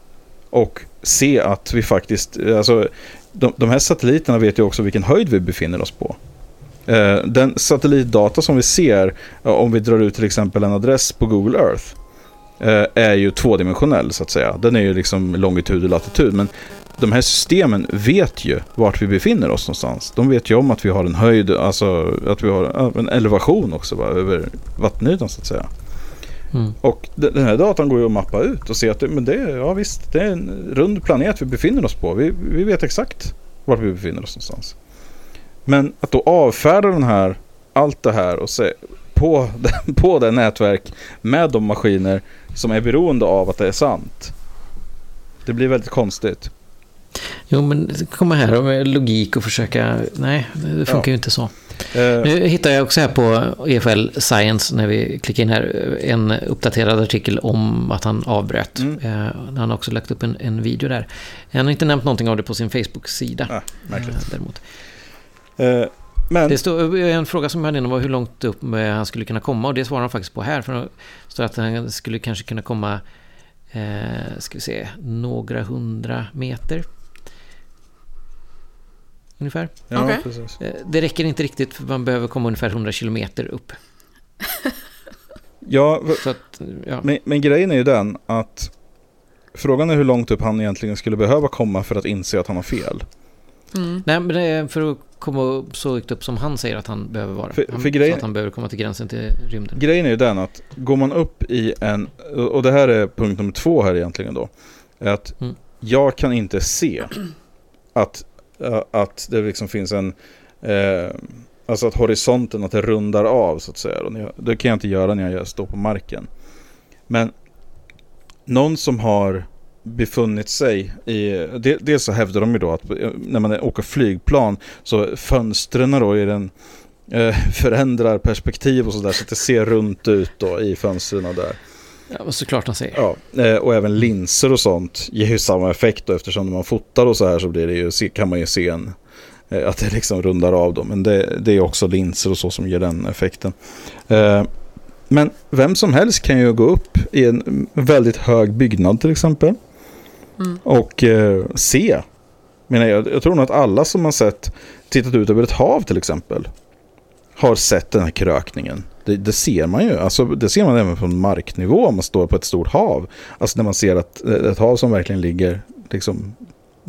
Och se att vi faktiskt, alltså de, de här satelliterna vet ju också vilken höjd vi befinner oss på. Eh, den satellitdata som vi ser, eh, om vi drar ut till exempel en adress på Google Earth, eh, är ju tvådimensionell så att säga. Den är ju liksom longitud och latitud. Men de här systemen vet ju vart vi befinner oss någonstans. De vet ju om att vi har en höjd, alltså att vi har en elevation också va, över vattenytan så att säga. Mm. Och den här datan går ju att mappa ut och se att men det, ja, visst, det är en rund planet vi befinner oss på. Vi, vi vet exakt vart vi befinner oss någonstans. Men att då avfärda den här, allt det här och se, på, på det nätverk med de maskiner som är beroende av att det är sant. Det blir väldigt konstigt. Jo, men komma här med logik och försöka... Nej, det funkar Ja. ju inte så. Eh, Nu hittar jag också här på EFL Science, när vi klickar in här, en uppdaterad artikel om att han avbröt. Mm. Eh, Han har också lagt upp en, en video där. Han har inte nämnt någonting av det på sin Facebook-sida. ah, märkligt. eh, Däremot. Eh, men Det står, en fråga som jag hade innan var hur långt upp han skulle kunna komma och det svarar han faktiskt på här. För det står att han skulle kanske kunna komma, eh, ska vi se, några hundra meter. Ungefär. ja, Okej. precis. Eh, Det räcker inte riktigt för man behöver komma ungefär 100 kilometer upp. Ja, att, ja. men, men grejen är ju den att frågan är hur långt upp han egentligen skulle behöva komma för att inse att han har fel. Mm. Nej, men det är för att komma upp så högt upp som han säger att han behöver vara. För- han, för grejen- så att han behöver komma till gränsen till rymden. Grejen är ju den att går man upp i en, och det här är punkt nummer två här egentligen då. Är att Mm. jag kan inte se att, Eh, att det liksom finns en, eh, alltså att horisonten, att det rundar av så att säga. Det kan jag inte göra när jag står på marken. Men någon som har befunnit sig i, dels så hävdar de ju då att eh, när man åker flygplan så fönstren då i den eh, förändrar perspektiv och sådär så att det ser runt ut då i fönstren där. Ja, såklart han säger. Ja, eh, och även linser och sånt ger ju samma effekt då eftersom när man fotar och så här så blir det ju, kan man ju se en, eh, att det liksom rundar av dem. Men det, det är också linser och så som ger den effekten. Eh, Men vem som helst kan ju gå upp i en väldigt hög byggnad till exempel. Mm. Och se. Menar jag, jag tror nog att alla som har sett, tittat ut över ett hav till exempel. Har sett den här krökningen. Det, det ser man ju. Alltså, det ser man även på marknivå om man står på ett stort hav. Alltså när man ser att eh, ett hav som verkligen ligger liksom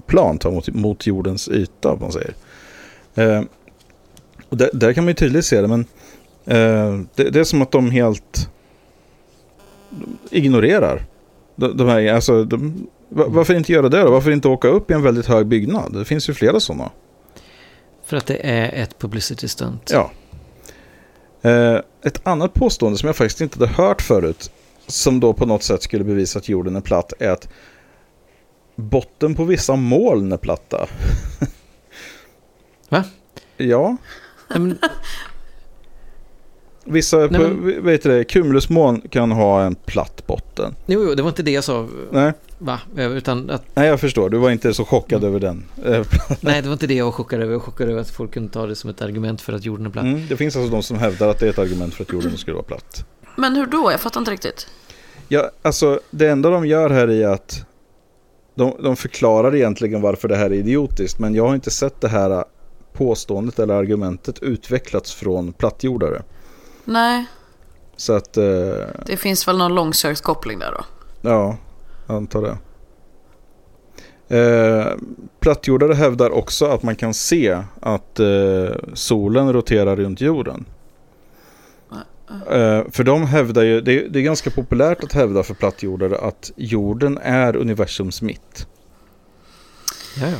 plant mot, mot jordens yta. Om man säger. Eh, och där, där kan man ju tydligt se det. Men eh, det, det är som att de helt ignorerar. De, de här, alltså, de, va- varför inte göra det då? Varför inte åka upp i en väldigt hög byggnad? Det finns ju flera sådana. För att det är ett publicity stunt. Ja. Eh, ett annat påstående som jag faktiskt inte hade hört förut, som då på något sätt skulle bevisa att jorden är platt, är att botten på vissa moln är platta. Va? Ja, men, vissa Nej, men- vet du det, cumulusmoln kan ha en platt botten. jo, jo, det var inte det jag sa. Nej, Va? Utan att, nej jag förstår, du var inte så chockad över den. Eh, nej, det var inte det jag var chockad över. Jag var chockad över att folk kunde ta det som ett argument för att jorden är platt. Mm, det finns alltså de som hävdar att det är ett argument för att jorden skulle vara platt. Men hur då? Jag fattar inte riktigt. Ja, alltså det enda de gör här är att de, de förklarar egentligen varför det här är idiotiskt. Men jag har inte sett det här påståendet eller argumentet utvecklats från plattjordare. Nej, Så att, eh, det finns väl någon långsökt koppling där då. ja, antar det. Eh, plattjordare hävdar också att man kan se att eh, solen roterar runt jorden. Eh, för de hävdar ju, det är, det är ganska populärt att hävda för plattjordare att jorden är universums mitt. Ja, ja.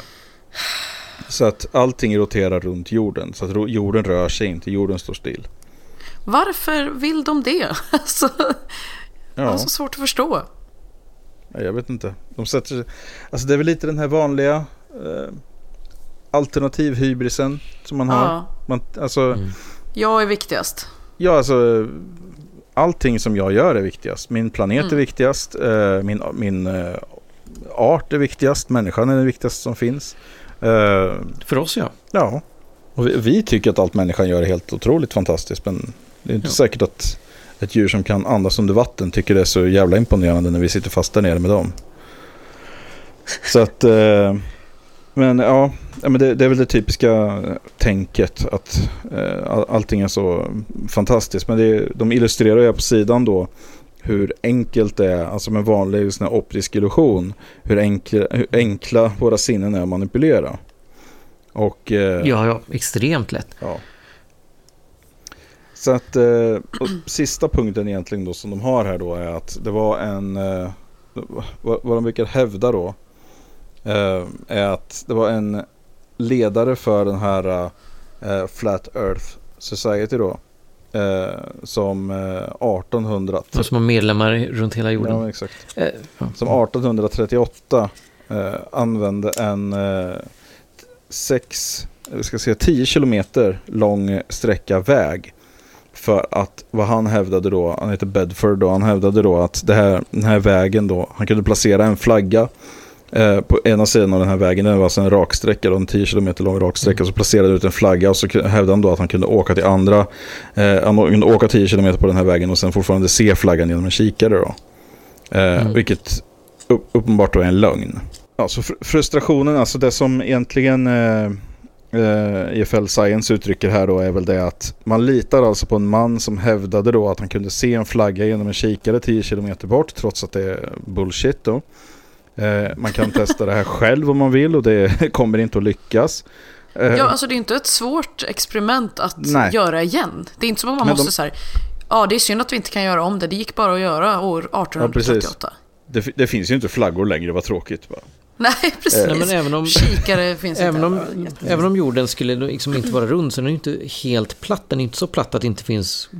Så att allting roterar runt jorden. Så att jorden rör sig inte, jorden står still. Varför vill de det? Alltså, jag har Ja, så svårt att förstå. Nej, jag vet inte. De sätter sig, alltså det är väl lite den här vanliga eh, alternativhybrisen som man har. Ja, Man, alltså, Mm. jag är viktigast. ja, alltså, allting som jag gör är viktigast. Min planet är Mm. viktigast, eh, min, min eh, art är viktigast, människan är det viktigaste som finns. Eh, För oss ja. Ja, och vi, vi tycker att allt människan gör är helt otroligt fantastiskt. Men det är inte Ja. säkert att ett djur som kan andas under vatten tycker det är så jävla imponerande när vi sitter fast där nere med dem. Så att, eh, men ja, men det, det är väl det typiska tänket att eh, all, allting är så fantastiskt. Men det, de illustrerar ju på sidan då hur enkelt det är, alltså med vanlig sån här optisk illusion, hur enkla, hur enkla våra sinnen är att manipulera. Och, eh, Ja, ja. Extremt lätt. Ja. Så att eh, och sista punkten egentligen då som de har här då är att det var en, eh, vad, vad de brukar hävda då, eh, är att det var en ledare för den här Flat Earth Society då, eh, som eh, 1800... De som har medlemmar runt hela jorden. Ja, exakt. Eh. Som 1838 eh, använde en eh, sex, vi ska säga 10 kilometer lång sträcka väg. För att vad han hävdade då, han heter Bedford då, han hävdade då att det här, den här vägen då, han kunde placera en flagga eh, på ena sidan av den här vägen, det var alltså en raksträcka, då, en 10 km lång raksträcka, så placerade ut en flagga och så hävdade han då att han kunde åka till andra, eh, han kunde åka 10 km på den här vägen och sen fortfarande se flaggan genom en kikare då. Eh, Mm. Vilket upp, uppenbart då är en lögn. Ja, så fr- frustrationen, alltså det som egentligen eh, EFL Science uttrycker här då är väl det att man litar alltså på en man som hävdade då att han kunde se en flagga genom en kikare 10 km bort trots att det är bullshit då. Eh, man kan testa det här själv om man vill och det kommer inte att lyckas. Eh, Ja, alltså det är inte ett svårt experiment att Nej. göra igen. Det är inte som att man Men måste de- så här, ja det är synd att vi inte kan göra om det, det gick bara att göra år 1838. det, det finns ju inte flaggor längre, vad tråkigt. Va? Nej, precis. Nej, men även om, Kikare finns även, inte. om, även om jorden skulle liksom inte vara rund så är den ju inte helt platt. Den är inte så platt att det inte finns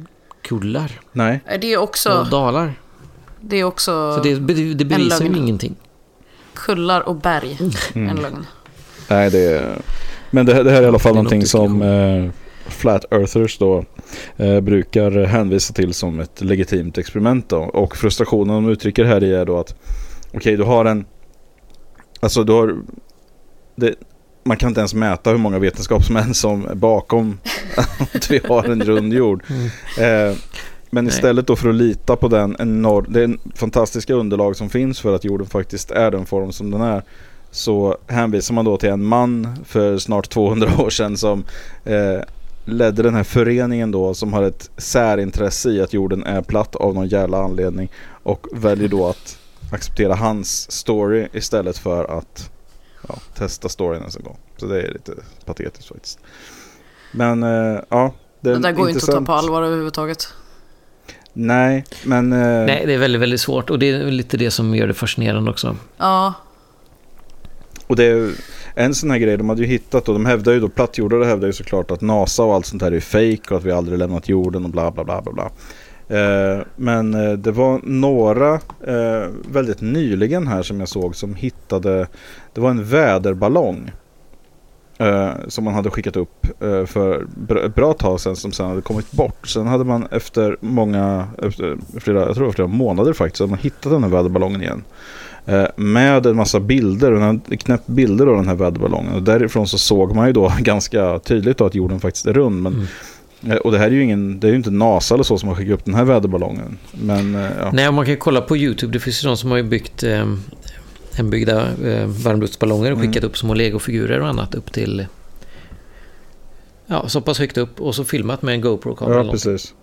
kullar Nej, Det är också, och dalar. det är också Så det, det bevisar ju ingenting. kullar och berg. Mm. En lögn. Nej, det är... Men det, det här är i alla fall är någonting något som eh, Flat Earthers då eh, brukar hänvisa till som ett legitimt experiment då. Och frustrationen de uttrycker här är då att okej, du har en... Alltså du har... Det, man kan inte ens mäta hur många vetenskapsmän som är bakom att vi har en rund jord. Eh, men Nej. istället då för att lita på den enorm, det fantastiska underlag som finns för att jorden faktiskt är den form som den är. Så hänvisar man då till en man för snart 200 år sedan som eh, ledde den här föreningen då som har ett särintresse i att jorden är platt av någon jävla anledning. Och väljer då att acceptera hans story istället för att ja, testa storyn ens en gång. Så det är lite patetiskt faktiskt. Men eh, ja. Det, Det där går ju inte att ta på allvar överhuvudtaget. Nej, men... Eh, Nej, det är väldigt, väldigt svårt. Och det är lite det som gör det fascinerande också. Ja, Och det är en sån här grej, de hade ju hittat och de hävdar ju då, plattjordare hävdar ju såklart att NASA och allt sånt här är fake och att vi aldrig lämnat jorden och bla bla bla bla bla. Eh, men eh, det var några eh, väldigt nyligen här som jag såg som hittade, det var en väderballong. Eh, som man hade skickat upp eh, för ett bra tag sedan som sen hade kommit bort. Sen hade man efter många, efter flera, jag tror det var flera månader faktiskt, hade man hittat den här väderballongen igen. Eh, med en massa bilder, en knäpp bilder av den här väderballongen. Och därifrån så såg man ju då ganska tydligt då att jorden faktiskt är rund. Men, mm. Och det här är ju ingen, det är ju inte NASA eller så som har skickat upp den här väderballongen. Men eh, ja. Nej, man kan kolla på YouTube. Det finns ju de som har byggt eh, hembyggda eh, varmluftsballonger och Mm. skickat upp små legofigurer och annat upp till... Ja, så pass högt upp och så filmat med en GoPro-kamera. ja, precis.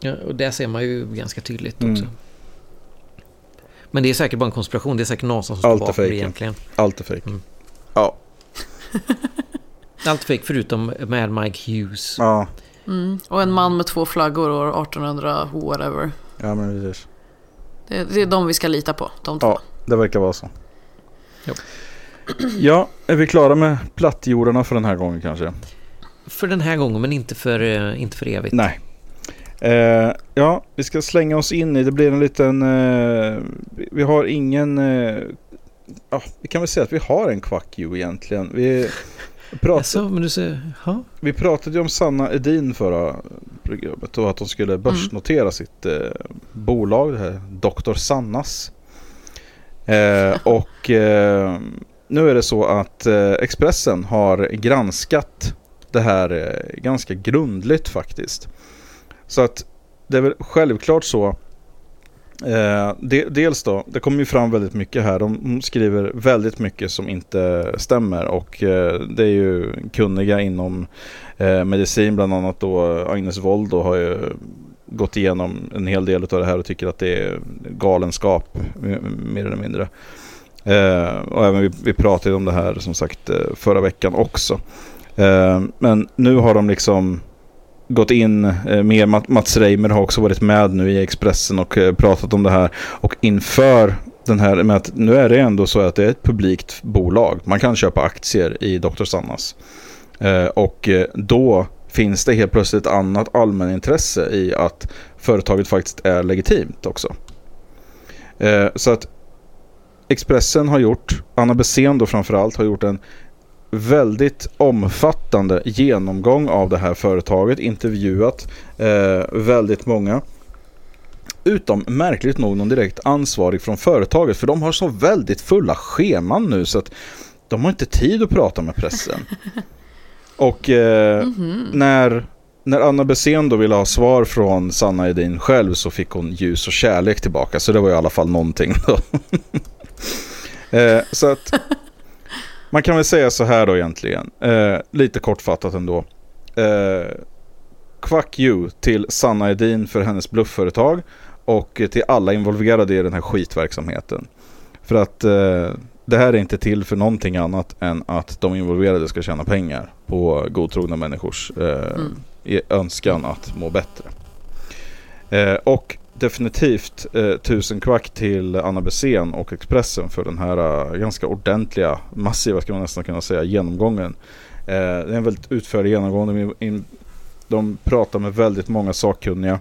Ja, och där ser man ju ganska tydligt Mm. också. Men det är säkert bara en konspiration. Det är säkert NASA som står är bakom det egentligen. Allt är fake. Mm. Ja. Allt fake förutom Mad Mike Hughes. Ja. Mm. och en man med två flaggor år 1800 whatever. ja, men precis. Det, det är de vi ska lita på, de två. Ja, det verkar vara så. Ja. Ja, är vi klara med plattjordarna för den här gången kanske? För den här gången, men inte för, eh, inte för evigt. Nej. Eh, ja, vi ska slänga oss in i, det blir en liten, eh, vi- vi har ingen, eh, ja, vi kan väl säga att vi har en kvackju egentligen. Vi, pratade, Alltså, men du säger... Ja. vi pratade ju om Sanna Edin förra programmet och att hon skulle börsnotera sitt eh, bolag, det här Dr. Sannas. Eh, och eh, nu är det så att eh, Expressen har granskat det här eh, ganska grundligt faktiskt. Så att det är väl självklart så. Eh, de, dels då, det kommer ju fram väldigt mycket här. De skriver väldigt mycket som inte stämmer och eh, det är ju kunniga inom eh, medicin, bland annat då Agnes Wold då har ju gått igenom en hel del av det här och tycker att det är galenskap mer eller mindre. Eh, och även vi, vi pratade om det här som sagt eh, förra veckan också. Eh, men nu har de liksom gått in eh, med Mats Reimer har också varit med nu i Expressen och eh, pratat om det här. Och inför den här med att nu är det ändå så att det är ett publikt bolag. Man kan köpa aktier i Dr. Sannas. Eh, och då finns det helt plötsligt ett annat allmänintresse i att företaget faktiskt är legitimt också. Så att Expressen har gjort, Anna Bessén då framförallt, har gjort en väldigt omfattande genomgång av det här företaget, intervjuat eh, väldigt många. Utom märkligt nog någon direkt ansvarig från företaget, för de har så väldigt fulla scheman nu så att de har inte tid att prata med pressen. Och eh, mm -hmm. när, när Anna Bessén då ville ha svar från Sanna Edin själv så fick hon ljus och kärlek tillbaka. Så det var i alla fall någonting då. eh, så att man kan väl säga så här då egentligen. Eh, lite kortfattat ändå. Eh, Quack you till Sanna Edin för hennes bluffföretag och till alla involverade i den här skitverksamheten. För att eh, det här är inte till för någonting annat än att de involverade ska tjäna pengar på godtrogna människors eh, mm. önskan att må bättre. Eh, och definitivt eh, tusen kvack till Anna Bessén och Expressen för den här eh, ganska ordentliga, massiva ska man nästan kunna säga, genomgången. Eh, det är en väldigt utförlig genomgång. De, in, de pratar med väldigt många sakkunniga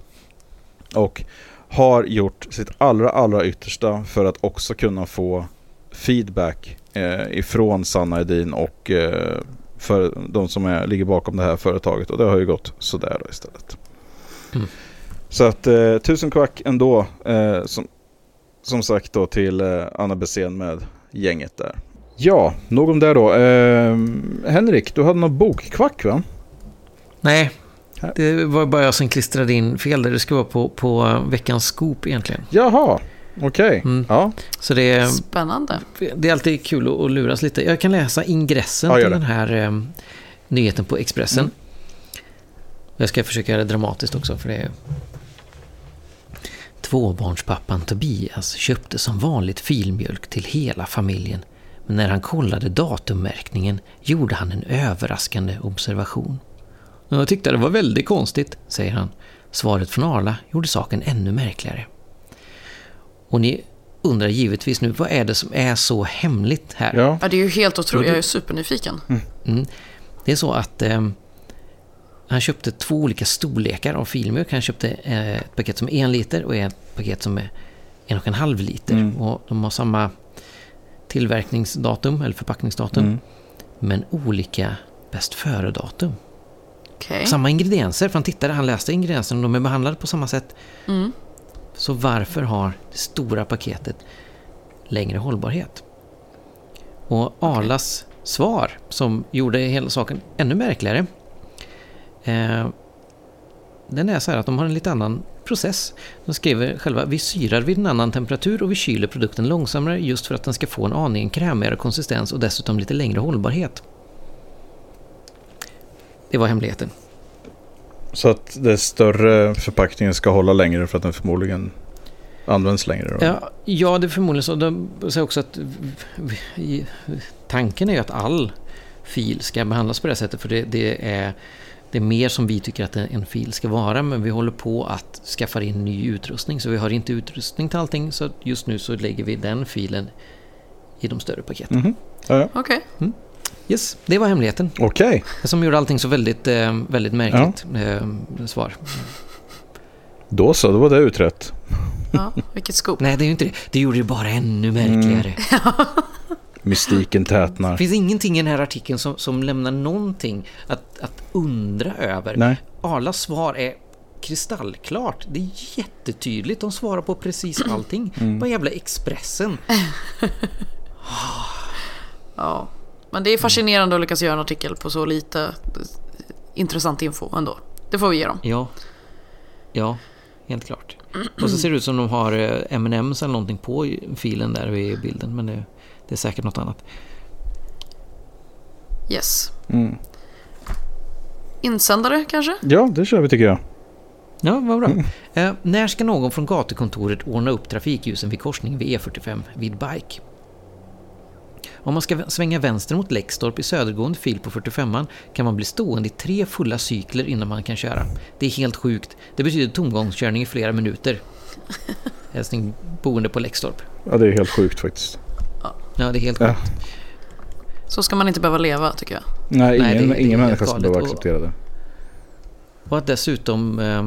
och har gjort sitt allra, allra yttersta för att också kunna få feedback eh, ifrån Sanna Edin och eh, för de som är, ligger bakom det här företaget. Och det har ju gått sådär då istället. Mm. Så att eh, tusen kvack ändå, eh, som, som sagt då till eh, Anna Bessén med gänget där. Ja, nog om det då. Eh, Henrik, du hade någon bokkvack va? Nej, det var bara jag som klistrade in fel där. Det ska vara på, på veckans skop egentligen. Jaha, okej. Okay. Mm. Ja. Så det är, Spännande. Det är alltid kul att, att luras lite. Jag kan läsa ingressen ja, till den här eh, nyheten på Expressen. Mm. Jag ska försöka göra det dramatiskt också, för det är... Tvåbarnspappan Tobias köpte som vanligt filmjölk till hela familjen. Men när han kollade datummärkningen gjorde han en överraskande observation. Jag tyckte det var väldigt konstigt, säger han. Svaret från Arla gjorde saken ännu märkligare. Och ni undrar givetvis nu, vad är det som är så hemligt här? Ja, ja det är ju helt otroligt. Jag är supernyfiken. Mm. Mm. Det är så att eh, han köpte två olika storlekar av filmjölk. Han köpte eh, ett paket som är en liter och ett paket som är en och en halv liter. Mm. Och de har samma tillverkningsdatum, eller förpackningsdatum. Mm. Men olika bäst före-datum. Okay. Samma ingredienser, för han tittade, han läste ingredienserna och de är behandlade på samma sätt. Mm. Så varför har det stora paketet längre hållbarhet? Och Arlas okay. svar, som gjorde hela saken ännu märkligare, den är så här att de har en lite annan process. De skriver själva, vi syrar vid en annan temperatur och vi kyler produkten långsammare just för att den ska få en aning krämigare konsistens och dessutom lite längre hållbarhet. Det var hemligheten. Så att den större förpackningen ska hålla längre för att den förmodligen används längre? Då. Ja, ja, det är förmodligen så. De säger också att tanken är ju att all fil ska behandlas på det sättet för det, det, är, det är mer som vi tycker att en fil ska vara men vi håller på att skaffa in ny utrustning så vi har inte utrustning till allting så just nu så lägger vi den filen i de större paketen. Mm -hmm. ja, ja. Okej. Okay. Mm. Yes, det var hemligheten. Okej. Okay. Som gjorde allting så väldigt, eh, väldigt märkligt. Ja. Eh, svar. Då så, då var det utrett. Ja, vilket skop. Nej, det är ju inte det. Det gjorde det bara ännu märkligare. Mm. Mystiken tätnar. Det finns ingenting i den här artikeln som, som lämnar någonting att, att undra över. Nej. Arlas svar är kristallklart. Det är jättetydligt. De svarar på precis allting. Mm. Vad jävla Expressen. ja. Men det är fascinerande att lyckas göra en artikel på så lite intressant info ändå. Det får vi ge dem. Ja, ja helt klart. Och så ser det ut som de har eh, M&M's eller någonting på filen där i bilden. Men det, det är säkert något annat. Yes. Mm. Insändare kanske? Ja, det kör vi tycker jag. Ja, vad bra. Mm. Eh, när ska någon från gatukontoret ordna upp trafikljusen vid korsning vid E45 vid Bike? Om man ska svänga vänster mot Läxtorp i södergående fil på 45an kan man bli stående i tre fulla cykler innan man kan köra. Det är helt sjukt. Det betyder tomgångskörning i flera minuter. Hälsning boende på Läxtorp. Ja, det är helt sjukt faktiskt. Ja, det är helt sjukt. Ja. Så ska man inte behöva leva, tycker jag. Nej, ingen, Nej, det, ingen det människa ska behöva acceptera det. Och att dessutom eh,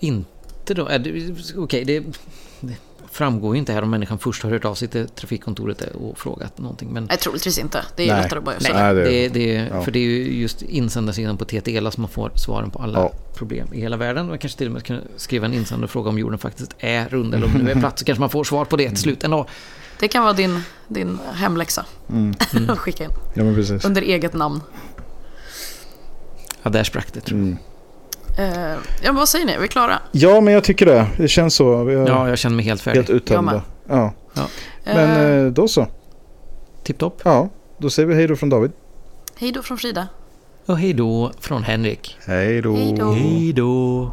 inte då... Okej, okay, det, det framgår ju inte här om människan först har hört av sig till trafikkontoret och frågat någonting. Men, Nej, troligtvis inte. Det är ju Nej. lättare att bara göra. Nej, det- det, det, ja. För det är ju just insändarsidan på TTELA som man får svaren på alla Ja. problem i hela världen. Man kanske till och med kan skriva en insändare och fråga om jorden faktiskt är rund eller om den nu är platt. Så kanske man får svar på det till slut ändå. Det kan vara din, din hemläxa. Mm. att Skicka in. Ja, men precis. Under eget namn. Ja, där sprack det tror jag. Mm. Eh, ja, men vad säger ni? Är vi klara? Ja, men jag tycker det. Det känns så. Har Ja, jag känner mig helt färdig. helt uttömda. Ja. Ja. Men Eh, eh, då så. Tipptopp. Ja, då säger vi hej då från David. hej då från Frida. Och hej då från Henrik. Hej då. Hej då.